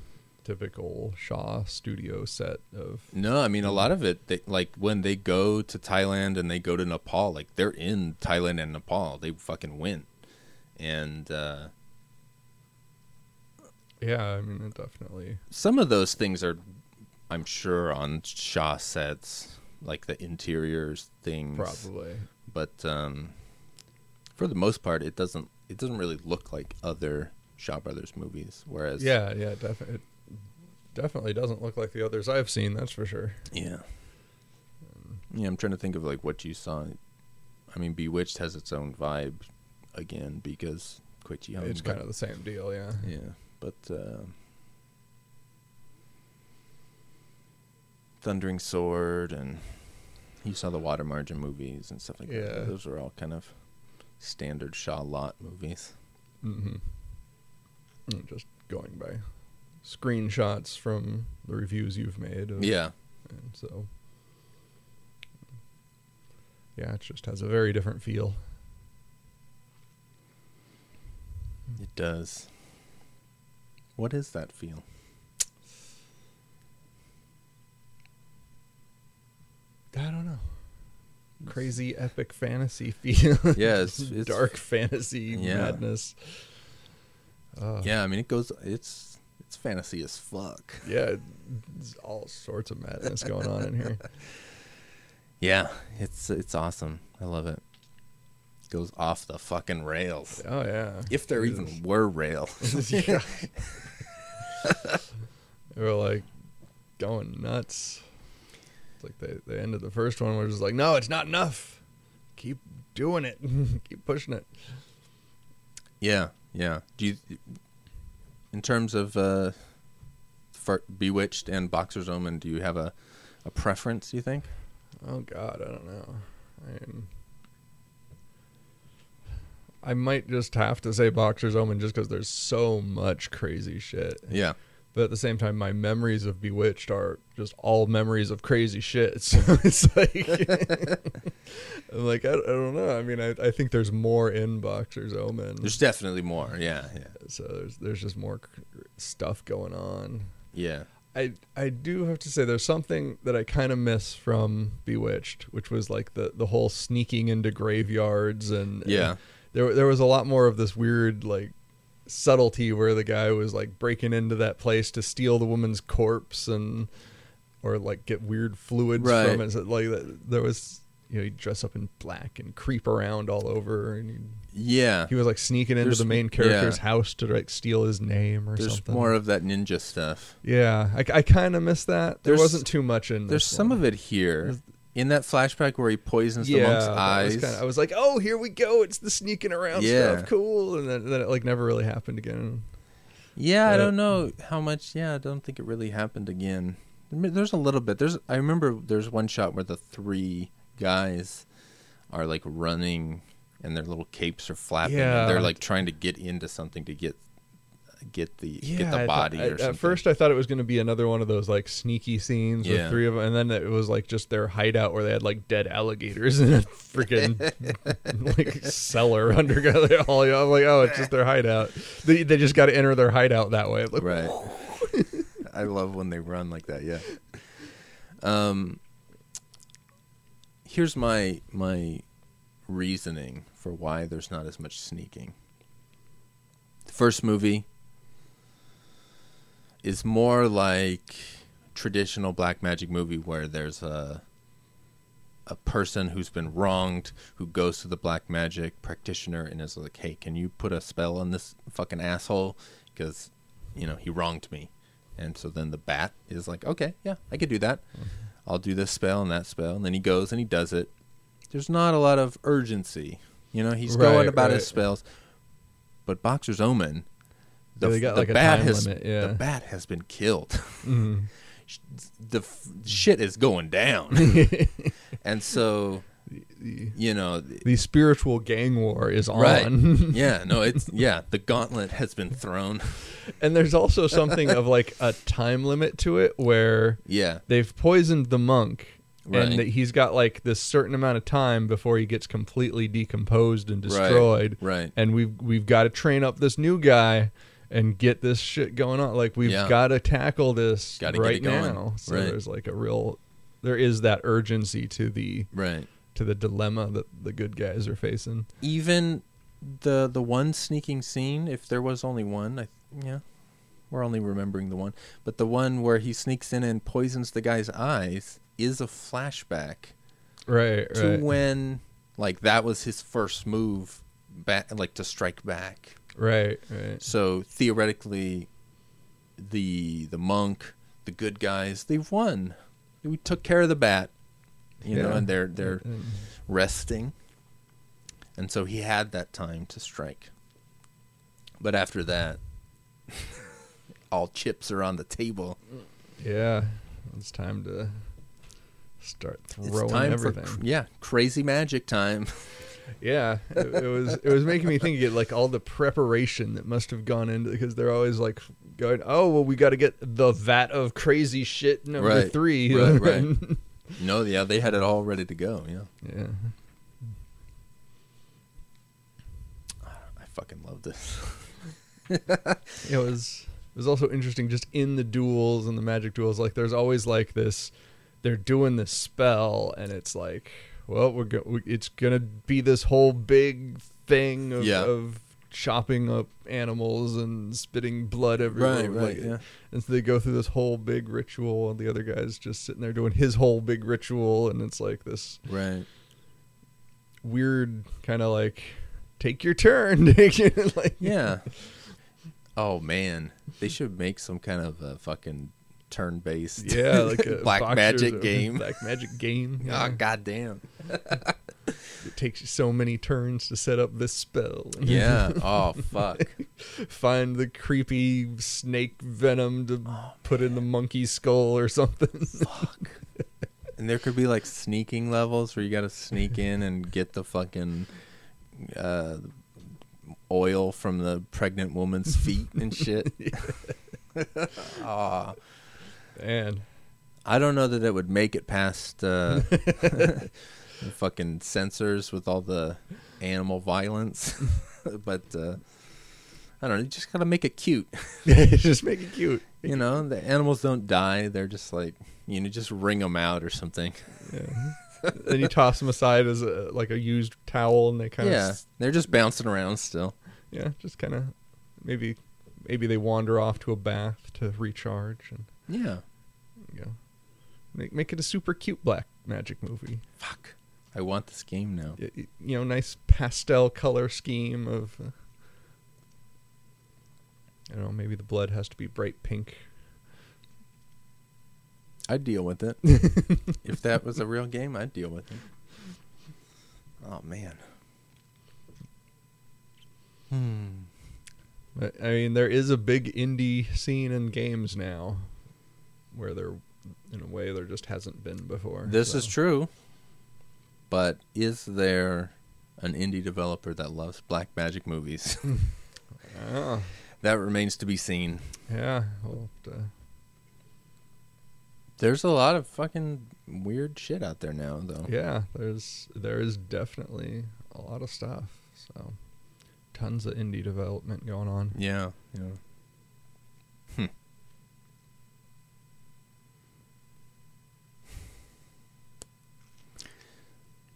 typical Shaw studio set of. No, I mean a lot of it. They, like when they go to Thailand and they go to Nepal, like they're in Thailand and Nepal. They fucking win, and uh, Yeah, I mean, definitely. some of those things are, I'm sure, on Shaw sets, like the interiors things. Probably. but um, for the most part, it doesn't. It doesn't really look like other Shaw Brothers movies. Whereas, Yeah, yeah, definitely. It definitely doesn't look like the others I've seen, that's for sure. Yeah. Yeah, I'm trying to think of like what you saw. I mean, Bewitched has its own vibe again because Kuei Chih it's kind of the same deal, yeah. yeah, but uh, Thundering Sword and you saw the Water Margin movies and stuff like Yeah. that. Those are all kind of standard Shaw Lot movies. Mm-hmm. Just going by screenshots from the reviews you've made. Of, Yeah, And so, yeah, it just has a very different feel. it does. What is that feel? I don't know. Crazy epic fantasy feel. Yeah, it's- it's- dark fantasy Yeah. madness. Uh, Yeah, I mean it goes. It's it's fantasy as fuck. yeah, there's all sorts of madness going on in here. Yeah, it's it's awesome. I love it. Goes off the fucking rails. Oh yeah, If there Jesus. even were rails. yeah. they were like going nuts. It's like they, they ended the first one was just like, no, it's not enough. Keep doing it. Keep pushing it. yeah, yeah. Do you, in terms of uh, Bewitched and Boxer's Omen, do you have a a preference? You think? Oh God, I don't know. I'm. I might just have to say Boxer's Omen just because there's so much crazy shit. Yeah, But at the same time, my memories of Bewitched are just all memories of crazy shit. So it's like, I'm like I, I don't know. I mean, I, I think there's more in Boxer's Omen. there's definitely more. Yeah, yeah, so there's there's just more stuff going on. yeah. I I do have to say there's something that I kind of miss from Bewitched, which was like the the whole sneaking into graveyards and Yeah. and there there was a lot more of this weird like subtlety where the guy was like breaking into that place to steal the woman's corpse and or like get weird fluids Right. from it. So, like there was you know he'd dress up in black and creep around all over and Yeah, he was like sneaking into There's- the main character's yeah. house to like steal his name or there's something. more of that ninja stuff. Yeah, I, I kind of miss that. There There's- wasn't too much in. There's some one. of it here in that flashback where he poisons the monk's that was eyes. kinda- I was like, oh, here we go. It's the sneaking around Yeah. stuff. Cool. And then, then it like never really happened again. Yeah, I Uh, don't know how much. Yeah, I don't think it really happened again. There's a little bit. There's I remember there's one shot where the three guys are like running and their little capes are flapping. Yeah. And they're like trying to get into something to get get the Yeah, get the body I- or something. At first, I thought it was going to be another one of those like sneaky scenes Yeah. with three of them, and then it was like just their hideout where they had like dead alligators in a freaking like cellar under all. I'm like, oh, it's just their hideout. They, they just got to enter their hideout that way. Like, right. I love when they run like that. Yeah. Um. Here's my my reasoning for why there's not as much sneaking. The first movie is more like traditional black magic movie where there's a a person who's been wronged who goes to the black magic practitioner and is like, "Hey, can you put a spell on this fucking asshole because you know he wronged me?" And so then the bat is like, "Okay, yeah, I could do that. I'll do this spell and that spell." And then he goes and he does it. There's not a lot of urgency, you know. He's going Right, about his spells, but Boxer's Omen, the, Yeah, got, the like, bat has limit, yeah. the bat has been killed. mhm. the f- shit is going down, and so you know, the spiritual gang war is on. right? yeah, no, it's yeah. The gauntlet has been thrown. and there's also something of like a time limit to it where Yeah, they've poisoned the monk Right. and that he's got like this certain amount of time before he gets completely decomposed and destroyed right. and we've we've got to train up this new guy and get this shit going on like we've Yeah. got to tackle this Gotta get right now so Right. there's like a real there is that urgency to the right. to the dilemma that the good guys are facing Even the the one sneaking scene, if there was only one, I yeah, we're only remembering the one, but the one where he sneaks in and poisons the guy's eyes is a flashback right to right when like that was his first move back like to strike back right right. So theoretically the the monk the good guys they've won. We took care of the bat you know and they're they're And- resting. And so he had that time to strike. But after that all chips are on the table. Yeah it's time to start it's throwing time everything. for yeah crazy magic time Yeah, it, it was it was making me think of like all the preparation that must have gone into because they're always like going, oh well, we got to get the vat of crazy shit number Right, three. right, right. no yeah they had it all ready to go yeah yeah, i fucking love this it was it was also interesting just in the duels and the magic duels. Like there's always like this, they're doing this spell and it's like, well, we're go- we, it's gonna be this whole big thing of, Yeah. of chopping up animals and spitting blood everywhere. Right, right, like, yeah. And so they go through this whole big ritual, and the other guy's just sitting there doing his whole big ritual, and it's like this right weird kind of like, take your turn. like, Yeah. Oh man, they should make some kind of a fucking turn-based yeah, like a black magic game. Black magic game. Oh yeah. goddamn. It takes you so many turns to set up this spell. Yeah. Oh fuck. Find the creepy snake venom to Oh, put in the monkey skull or something. Fuck. And there could be like sneaking levels where you got to sneak in and get the fucking uh, oil from the pregnant woman's feet and shit. Aw. Man, I don't know that it would make it past uh, the fucking censors with all the animal violence, but uh, I don't know. You just gotta make it cute. just make it cute. You know, the animals don't die. They're just like you know, just wring them out or something. Yeah. then you toss them aside as a like a used towel, and they kind of yeah, of they're just bouncing around still. yeah, just kind of maybe maybe they wander off to a bath to recharge and Yeah. you know make make it a super cute black magic movie. Fuck. I want this game now. Y- y- You know, nice pastel color scheme of. Uh, I don't know. Maybe the blood has to be bright pink. I'd deal with it. if that was a real game, I'd deal with it. Oh man. Hmm. But, I mean, there is a big indie scene in games now, where there, in a way, there just hasn't been before. This so. is true. But is there an indie developer that loves black magic movies? Ah, that remains to be seen. Yeah. Well, There's a lot of fucking weird shit out there now, though. yeah. There's there is definitely a lot of stuff. So tons of indie development going on. Yeah, yeah. Hmm.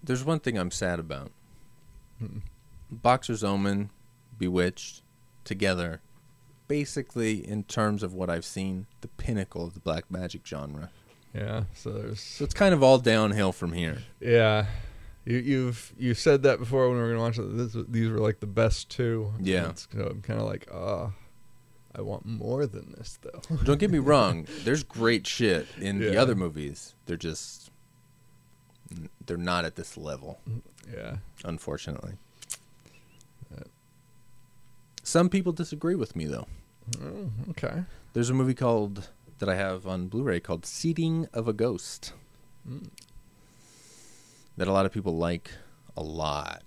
There's one thing I'm sad about. Hmm. Boxer's Omen, Bewitched, together, basically in terms of what I've seen, the pinnacle of the black magic genre. Yeah. So there's So it's kind of all downhill from here. Yeah, you, you've you said that before when we were gonna watch it. This, these were like the best two. Yeah. It's, so I'm kind of like, ah, I want more than this though. Don't get me wrong. There's great shit in the other movies. They're just they're not at this level, yeah, unfortunately. Yeah. Some people disagree with me though. oh, okay. There's a movie called that I have on Blu-ray called Seeding of a Ghost Mm. that a lot of people like a lot,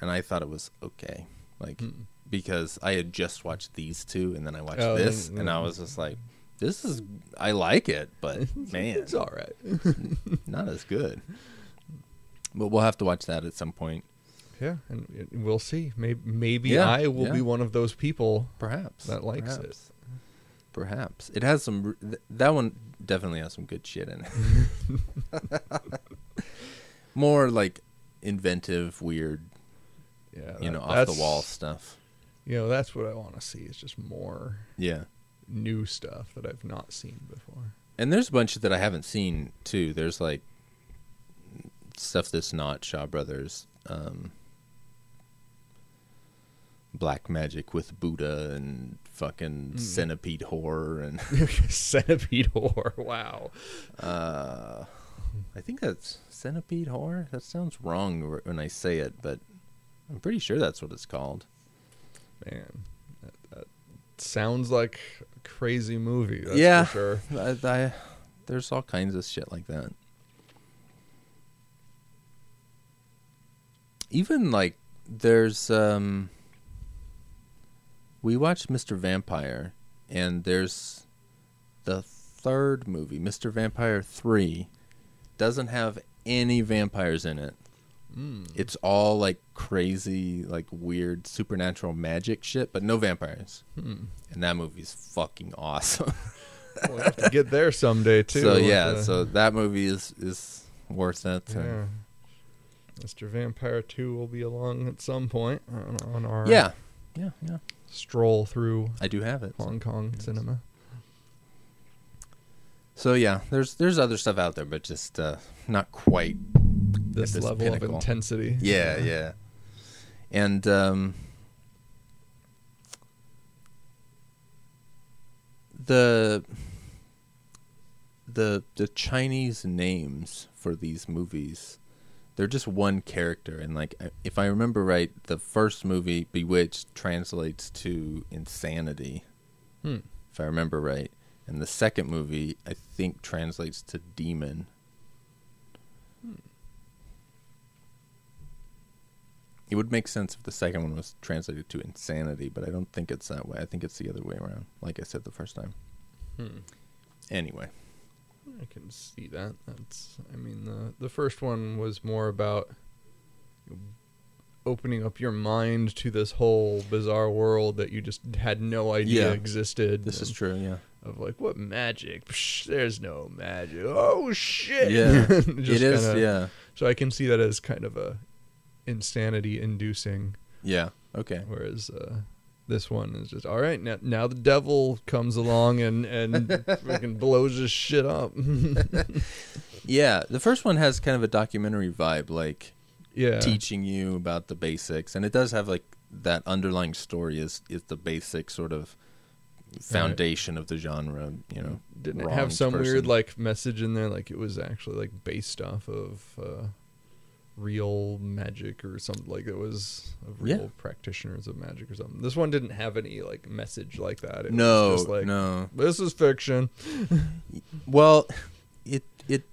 and I thought it was okay. Like Mm. because I had just watched these two, and then I watched Oh, this, then- and I was just like, "This is I like it, but man, It's all right. not as good." But we'll have to watch that at some point, yeah, and we'll see. Maybe maybe Yeah, I will yeah. be one of those people. perhaps. That likes it. perhaps. Perhaps it has some. th- That one definitely has some good shit in it. More like inventive, weird, Yeah, you know, off the wall stuff. You know, that's what I want to see. Is just more Yeah. New stuff that I've not seen before. And there's a bunch that I haven't seen too. There's like stuff that's not Shaw Brothers. Um, Black Magic with Buddha and fucking centipede horror and Centipede horror. Wow. uh, I think that's centipede horror. That sounds wrong when I say it, but I'm pretty sure that's what it's called. Man, sounds like a crazy movie. That's Yeah. for sure. I, I, there's all kinds of shit like that. Even like there's um we watched Mr. Vampire and there's the third movie, Mr. Vampire 3 doesn't have any vampires in it. Mm. It's all like crazy like weird supernatural magic shit, but no vampires. Hmm. And that movie's fucking awesome. We'll have to get there someday too. So yeah, the- so that movie is is worth it. yeah. Mr. Vampire Two will be along at some point on, on our yeah, yeah, yeah. stroll through I do have it. Hong Kong cinema. So yeah, there's there's other stuff out there, but just uh, not quite. This, this level pinnacle. of intensity. Yeah, yeah. And um, the the the Chinese names for these movies, they're just one character, and like if I remember right, the first movie Bewitched translates to insanity. Hmm. if I remember right. And the second movie, I think, translates to demon. It would make sense if the second one was translated to insanity, but I don't think it's that way. I think it's the other way around, like I said the first time. Hmm. Anyway, I can see that. That's. I mean, the the first one was more about opening up your mind to this whole bizarre world that you just had no idea Yeah. existed. this is true, yeah. Of like, what magic? Psh, there's no magic. Oh shit! Yeah, it is, yeah. So I can see that as kind of a insanity inducing, Yeah, okay. whereas uh, this one is just all right. Now, now the devil comes along and and fucking blows this shit up. Yeah, the first one has kind of a documentary vibe, like yeah, teaching you about the basics, and it does have like that underlying story is is the basic sort of foundation of the genre. You know, Didn't it have some person. weird like message in there? Like it was actually like based off of uh, real magic or something. Like it was of real Yeah. practitioners of magic or something. This one didn't have any like message like that. It no, was just like no. this is fiction. Well, it it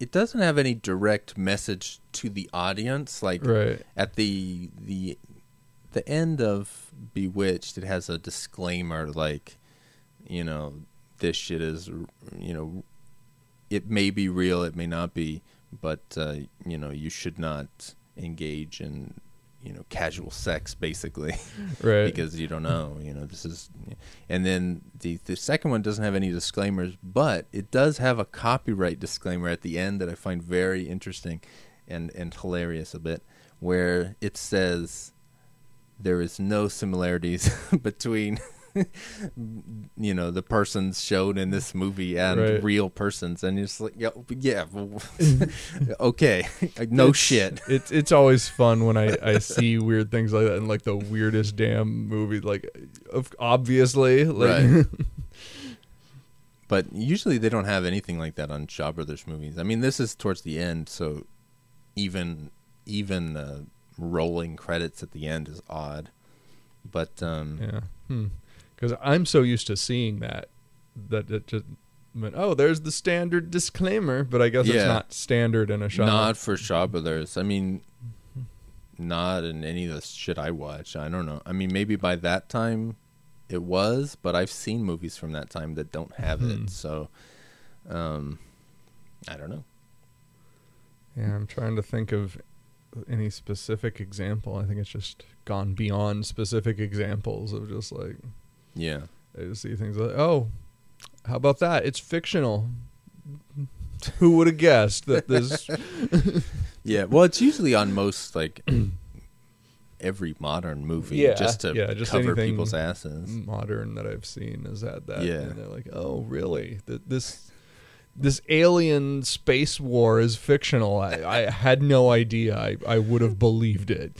it doesn't have any direct message to the audience. Like Right. at the the the end of Bewitched, it has a disclaimer like, you know, this shit is, you know, it may be real, it may not be, but uh, you know, you should not engage in, you know, casual sex, basically, Right. because you don't know. You know, this is, and then the the second one doesn't have any disclaimers, but it does have a copyright disclaimer at the end that I find very interesting, and and hilarious a bit, where it says there is no similarities between you know the persons shown in this movie and Right. real persons and it's like yeah yeah okay no It's- shit It's it's always fun when I, I see weird things like that in like the weirdest damn movie. Like, obviously, like, Right. but usually they don't have anything like that on Shaw Brothers movies. I mean, this is towards the end, so even even uh, rolling credits at the end is odd. But um, yeah, because I'm so used to seeing that that it just went, oh, there's the standard disclaimer, but I guess it's not standard in a shop. not for Shaw Brothers. I mean, not in any of the shit I watch. I don't know. I mean, maybe by that time it was, but I've seen movies from that time that don't have Hmm. it. So, um, I don't know. Yeah, I'm trying to think of any specific example. I think it's just gone beyond specific examples of just like Yeah. I just see things like, oh, how about that? It's fictional. Who would have guessed that this? Yeah, well, it's usually on most like every modern movie, Yeah, just to yeah, just cover people's asses. modern that I've seen has had that. Yeah. and they're like, oh, really? Th- This this alien space war is fictional. I, I had no idea. I, I would have believed it.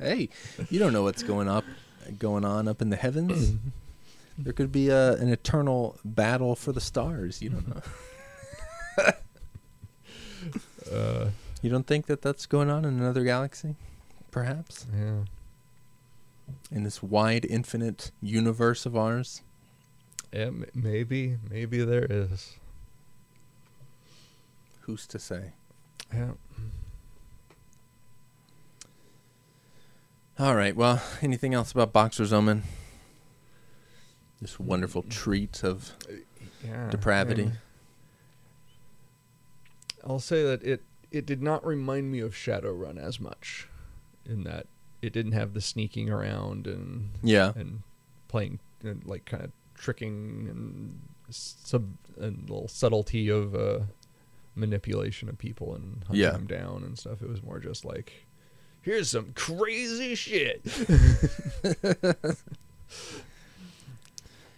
hey, you don't know what's going up, going on up in the heavens. there could be a, an eternal battle for the stars. You don't know. Uh, You don't think that that's going on in another galaxy, perhaps yeah. in this wide, infinite universe of ours? Yeah, m- maybe, maybe there is. Who's to say? Yeah. All right. Well, anything else about Boxer's Omen? This wonderful treat of yeah. depravity. and I'll say that it it did not remind me of Shadowrun as much, in that it didn't have the sneaking around and Yeah. and playing and like kind of tricking and sub and little subtlety of uh, manipulation of people and hunting Yeah. them down and stuff. It was more just like, here's some crazy shit.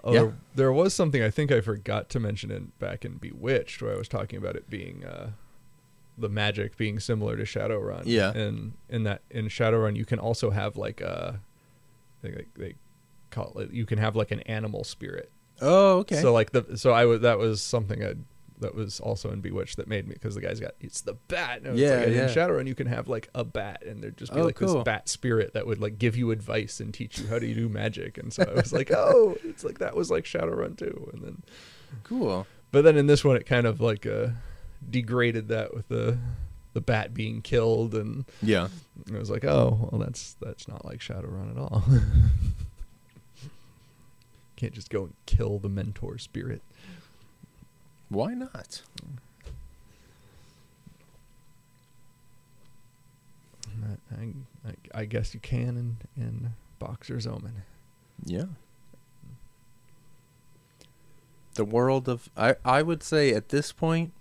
Oh, Yeah. there, there was something I think I forgot to mention in back in Bewitched, where I was talking about it being uh, the magic being similar to Shadowrun. Yeah. and in that in Shadowrun, you can also have like a, they, they call it, you can have like an animal spirit. Oh, okay. So like the so I was that was something I that was also in Bewitched that made me because the guy's got it's the bat. And Yeah, like, yeah. In Shadowrun, you can have like a bat, and there'd just be Oh, like cool. this bat spirit that would like give you advice and teach you how to do magic. And so I was like, oh, it's like that was like Shadowrun too. And then, cool. but then in this one, it kind of like uh, degraded that with the the bat being killed, and Yeah. it was like, oh, well, that's that's not like Shadowrun at all. Can't just go and kill the mentor spirit. Why not? I, I, I guess you can in, in Boxer's Omen. Yeah. The world of I I would say at this point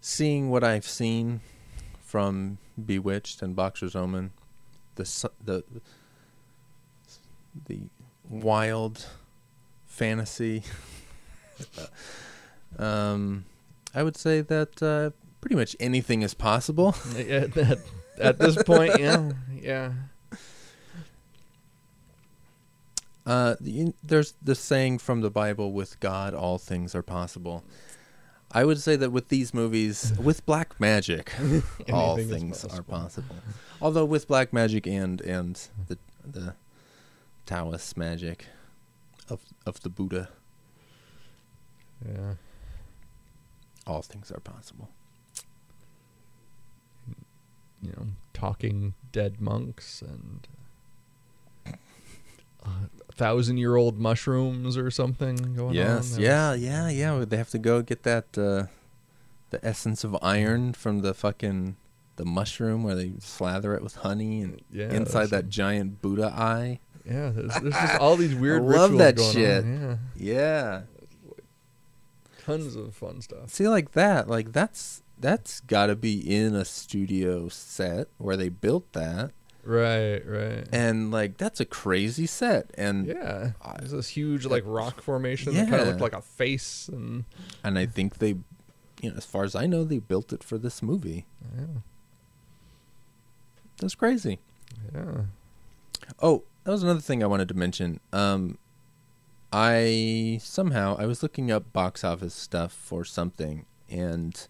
seeing what I've seen from Bewitched and Boxer's Omen the the the wild fantasy uh, um I would say that uh, pretty much anything is possible. at, at, at this point, yeah, yeah. Uh, you- there's the saying from the Bible: "With God, all things are possible." I would say that with these movies, with black magic, all things are possible. possible. Although with black magic and and the the Taoist magic of of the Buddha, Yeah. All things are possible. You know, talking dead monks and uh, thousand year old mushrooms or something going Yes, on. That yeah, yeah, yeah. They have to go get that uh, the essence of iron from the fucking the mushroom where they slather it with honey and Yeah, inside that giant Buddha eye. yeah. There's, there's just all these weird. I love that going shit. On. Yeah, Yeah. Tons of fun stuff. See like that, like that's that's got to be in a studio set where they built that Right, right. and like that's a crazy set and yeah, there's this huge like rock formation that kind of Yeah. looked like a face, and and I think they you know as far as I know they built it for this movie. yeah, That's crazy. yeah. Oh, that was another thing I wanted to mention. Um, I somehow I was looking up box office stuff for something, and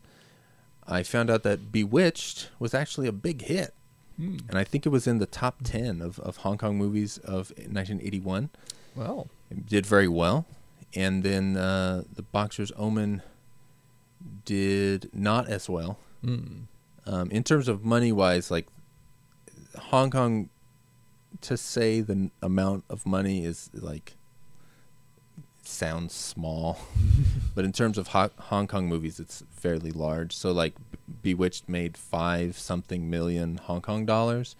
I found out that Bewitched was actually a big hit, Hmm. and I think it was in the top ten of, of Hong Kong movies of 1981. Well, It did very well, and then uh, the Boxer's Omen did not as well. mm. Um, in terms of money wise, like Hong Kong, to say the n- amount of money is like sounds small, but in terms of ho- Hong Kong movies, it's fairly large. So like Bewitched made five something million Hong Kong dollars,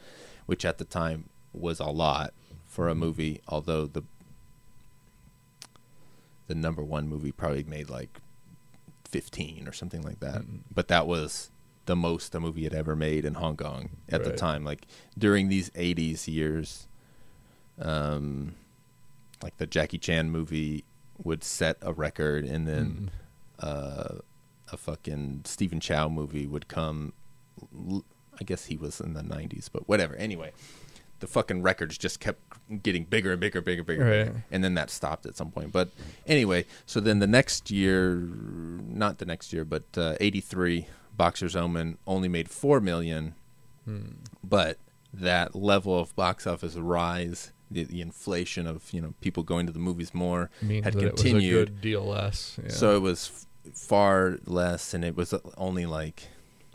which at the time was a lot for a movie. Although the the number one movie probably made like 15 or something like that. Mm. But that was the most a movie had ever made in Hong Kong at the time. Like during these 80s years, um, like the Jackie Chan movie would set a record, and then uh, a fucking Stephen Chow movie would come. I guess he was in the 90s, but whatever. Anyway, the fucking records just kept getting bigger and bigger, bigger, bigger, Right. bigger. and then that stopped at some point. But anyway, so then the next year, not the next year, but uh, '83, Boxer's Omen only made four million, Hmm. but that level of box office rise, the, the inflation of you know people going to the movies more, means had that it was a continued. good deal less. Yeah. So it was f- far less, and it was only like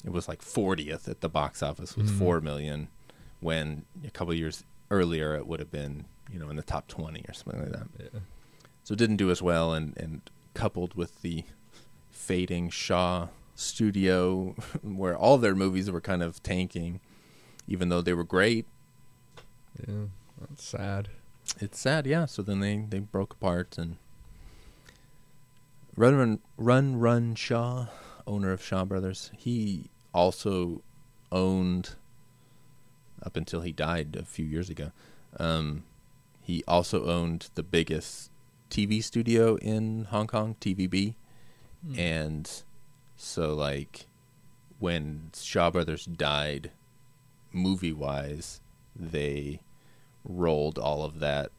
it was like 40th at the box office with Mhm. four million, when a couple years earlier it would have been you know in the top 20 or something like that. yeah. So it didn't do as well, and and coupled with the fading Shaw studio, where all their movies were kind of tanking, even though they were great. yeah, that's sad. It's sad, yeah. So then they they broke apart and Run Run Run Run Shaw, owner of Shaw Brothers, he also owned up until he died a few years ago. Um, he also owned the biggest TV studio in Hong Kong, TVB, and so like when Shaw Brothers died, movie wise, they rolled all of that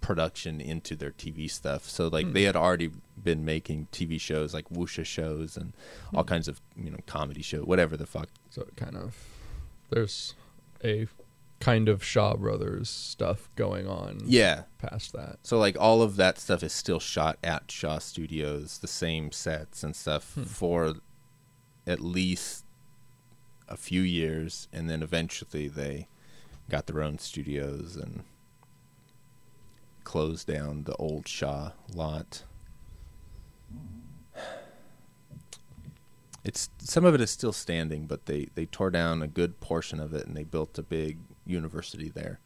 production into their TV stuff. So like hmm. they had already been making TV shows like wuxia shows and all hmm. kinds of you know comedy show, whatever the fuck. So it kind of there's a kind of Shaw Brothers stuff going on. Yeah. Past that. So like all of that stuff is still shot at Shaw Studios, the same sets and stuff hmm. for at least a few years, and then eventually they got their own studios and closed down the old Shaw lot. It's some of it is still standing, but they they tore down a good portion of it and they built a big university there,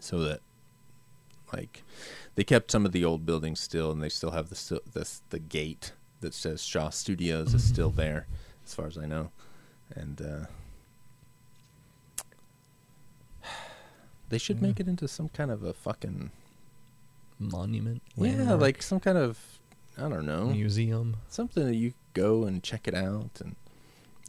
so that like they kept some of the old buildings still, and they still have the this the gate that says Shaw Studios is still there, as far as I know, and uh, they should make it into some kind of a fucking Monument. yeah, like some kind of I don't know museum, something that you go and check it out, and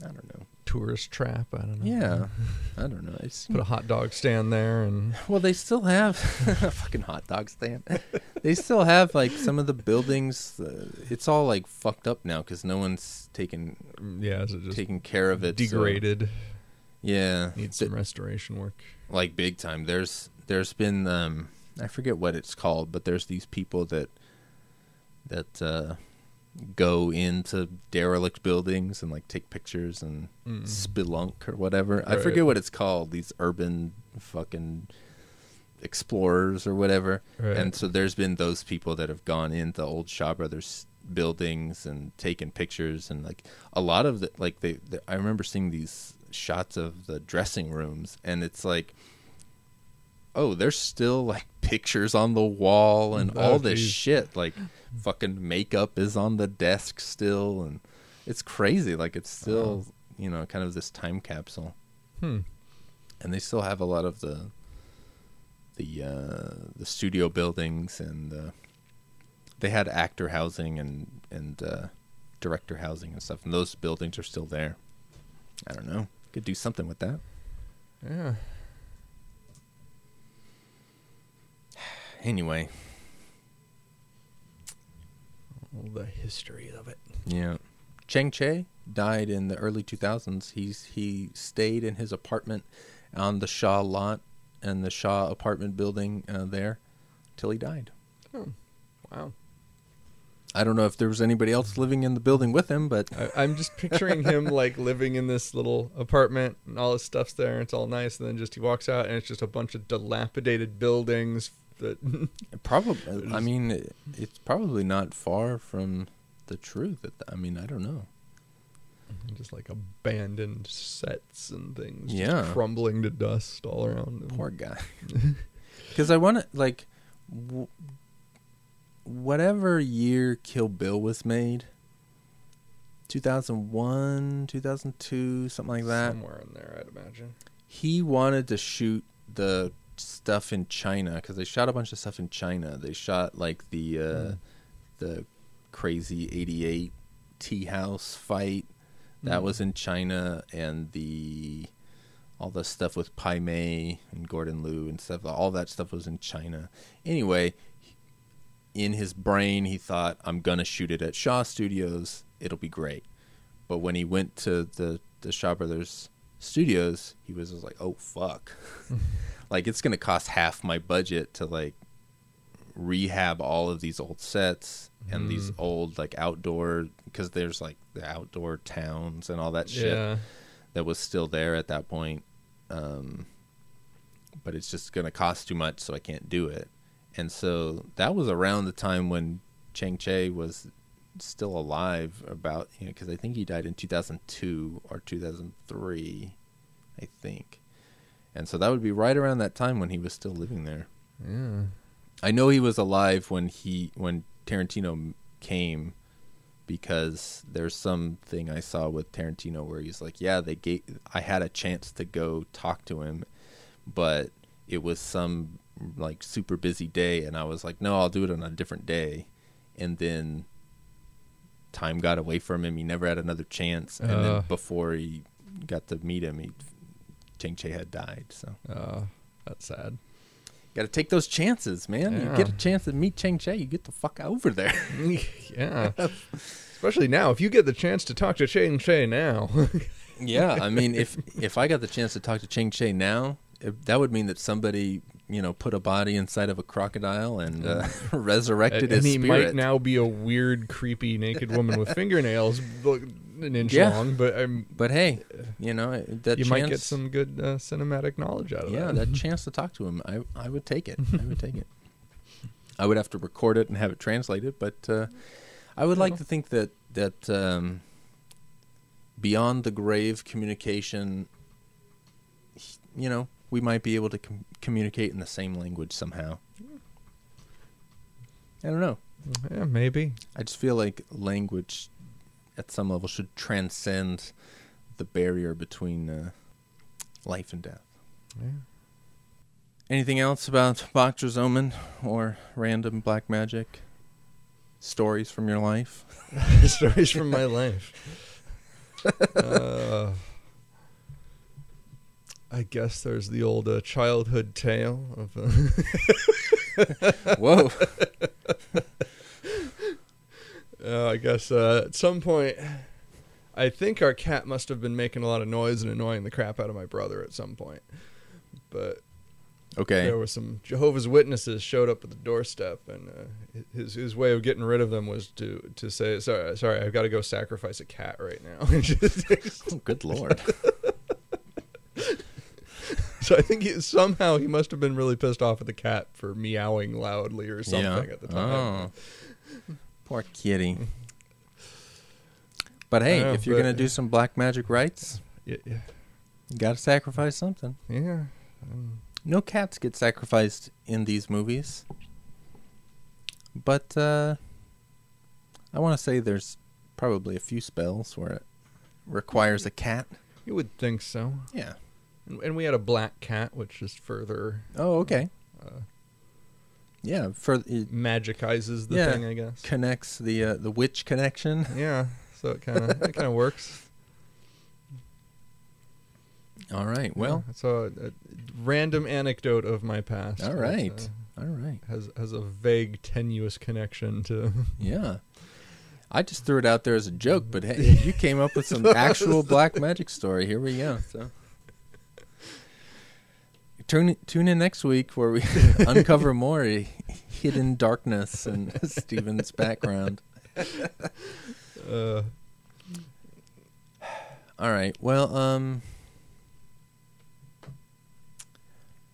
I don't know. tourist trap. I don't know. Yeah, I don't know. It's Put a hot dog stand there and Well, they still have a fucking hot dog stand. they still have like some of the buildings. Uh, it's all like fucked up now because no one's taking yeah, is it just taking care of it. so- degraded? yeah, Needs some restoration work. Like big time. There's there's been um I forget what it's called, but there's these people that that uh go into derelict buildings and like take pictures and spelunk or whatever. I forget what it's called. These urban fucking explorers or whatever. Right. And so there's been those people that have gone into old Shaw Brothers buildings and taken pictures and like a lot of the like they, they I remember seeing these shots of the dressing rooms and it's like oh there's still like pictures on the wall and Oh, all this geez. shit. Like fucking makeup is on the desk still and it's crazy. Like it's still you know kind of this time capsule. Hmm. and they still have a lot of the the uh, the studio buildings and uh, they had actor housing and and uh, director housing and stuff and those buildings are still there. I don't know could do something with that Yeah. anyway All the history of it. Yeah. Chang Cheh died in the early 2000s. He's he stayed in his apartment on the Shaw lot and the Shaw apartment building uh, there till he died. Wow. I don't know if there was anybody else living in the building with him, but I, I'm just picturing him like living in this little apartment and all his stuff's there and it's all nice and then just he walks out and it's just a bunch of dilapidated buildings that probably I mean it- it's probably not far from the truth. That I mean I don't know. just like abandoned sets and things Yeah. crumbling to dust all around him. Poor guy. Because I want to like, w- whatever year Kill Bill was made, two thousand one, two thousand two, something like that. Somewhere in there, I'd imagine. He wanted to shoot the stuff in China because they shot a bunch of stuff in China. They shot like the uh, the crazy '88 tea house fight that was in China, and the all the stuff with Pai Mei and Gordon Liu and stuff. All that stuff was in China. Anyway, in his brain, he thought, "I'm gonna shoot it at Shaw Studios. It'll be great." But when he went to the the Shaw Brothers studios, he was like, "Oh fuck!" like it's gonna cost half my budget to like rehab all of these old sets and these old like outdoor because there's like the outdoor towns and all that shit Yeah. that was still there at that point. Um, but it's just going to cost too much, so I can't do it. And so that was around the time when Chang Cheh was still alive, about, you know, because I think he died in 2002 or 2003, I think. And so that would be right around that time when he was still living there. Yeah. I know he was alive when he when Tarantino came because there's something I saw with Tarantino where he's like, yeah, they gave I had a chance to go talk to him, but it was some like super busy day and I was like, no, I'll do it on a different day. And then time got away from him. He never had another chance. And Uh. then before he got to meet him, he Chang Cheh had died. So Uh, that's sad. Got to take those chances, man. You get a chance to meet Chang Cheh, you get the fuck over there. yeah. Especially now, if you get the chance to talk to Shane Shay now. yeah, I mean, if if I got the chance to talk to Chang Cheh now, it, that would mean that somebody, you know, put a body inside of a crocodile and uh, resurrected and, his and he spirit. might now be a weird, creepy, naked woman with fingernails an inch Yeah. long, but um, but hey, you know that you chance, might get some good uh, cinematic knowledge out of him. Yeah, that. that chance to talk to him, I I would take it. I would take it. I would have to record it and have it translated, but uh, I would like to think that that um, beyond the grave communication, you know, we might be able to com- communicate in the same language somehow. I don't know. yeah, maybe. I just feel like language, at some level, should transcend the barrier between uh, life and death. Yeah. Anything else about Boxer's Omen or random black magic stories from your life? Stories from my life. uh, I guess there's the old uh, childhood tale of. Uh, Whoa! Uh, I guess uh, at some point, I think our cat must have been making a lot of noise and annoying the crap out of my brother at some point. But Okay. There were some Jehovah's Witnesses showed up at the doorstep, and uh, his his way of getting rid of them was to to say, "Sorry, sorry, I've got to go sacrifice a cat right now." Oh, good lord. So I think he, somehow he must have been really pissed off at the cat for meowing loudly or something yeah. at the time. Oh. Poor kitty. But hey, Yeah, if you're but- gonna do some black magic rites, Yeah, yeah, you gotta sacrifice something. yeah. No cats get sacrificed in these movies. But uh, I want to say there's probably a few spells where it requires a cat. You would think so. Yeah. And, and we had a black cat, which just further Oh, okay. Uh, yeah, for it magicizes the Yeah. thing, I guess. connects the uh, the witch connection. Yeah, so it kind of it kind of works. All right. Well, Yeah, so a, a random anecdote of my past. All right. That, uh, all right. has has a vague, tenuous connection to. Yeah. I just threw it out there as a joke, but hey, you came up with some actual black magic story. Here we go. So tune tune in next week where we uncover more hidden darkness in Stephen's background. Uh, All right. Well, um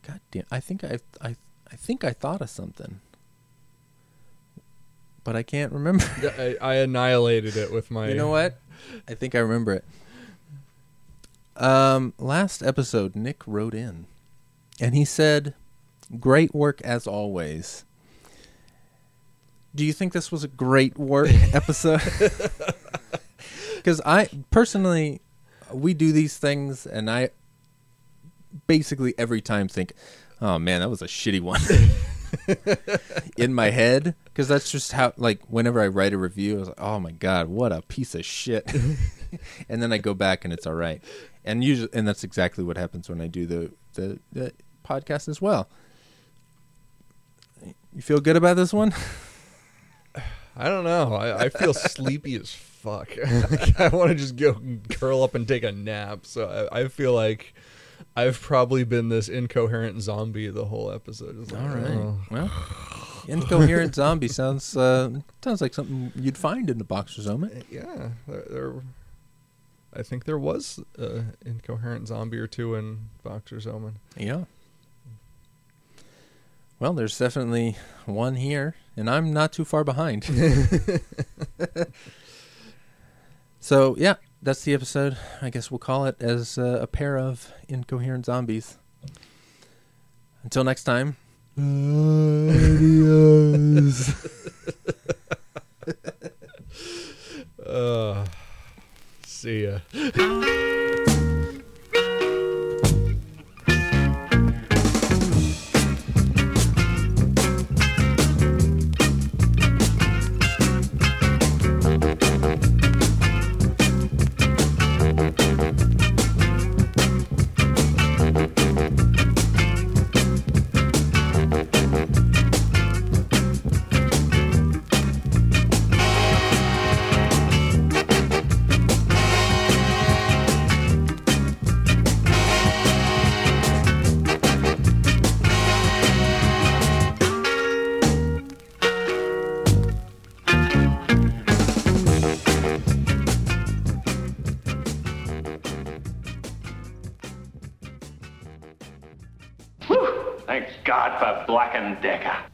God damn, I think I I I think I thought of something. But I can't remember. I, I annihilated it with my. You know what? I think I remember it. Um, last episode, Nick wrote in, and he said, "Great work as always." Do you think this was a great work episode? Because I personally, we do these things, and I basically every time think, "Oh man, that was a shitty one." in my head because that's just how like whenever I write a review, I was like, "Oh my god, what a piece of shit," and then I go back and it's all right. And usually, and that's exactly what happens when I do the the, the podcast as well. You feel good about this one? I don't know. I, I feel sleepy as fuck. I want to just go curl up and take a nap. So I, I feel like I've probably been this incoherent zombie the whole episode. It's like, All right. oh. Well, incoherent zombie sounds uh, sounds like something you'd find in the Boxer's Omen. Yeah, there, there. I think there was an incoherent zombie or two in Boxer's Omen. Yeah. Well, there's definitely one here, and I'm not too far behind. so, yeah, that's the episode. I guess we'll call it as uh, a pair of incoherent zombies. Until next time. Uh, see ya. Black and Decker.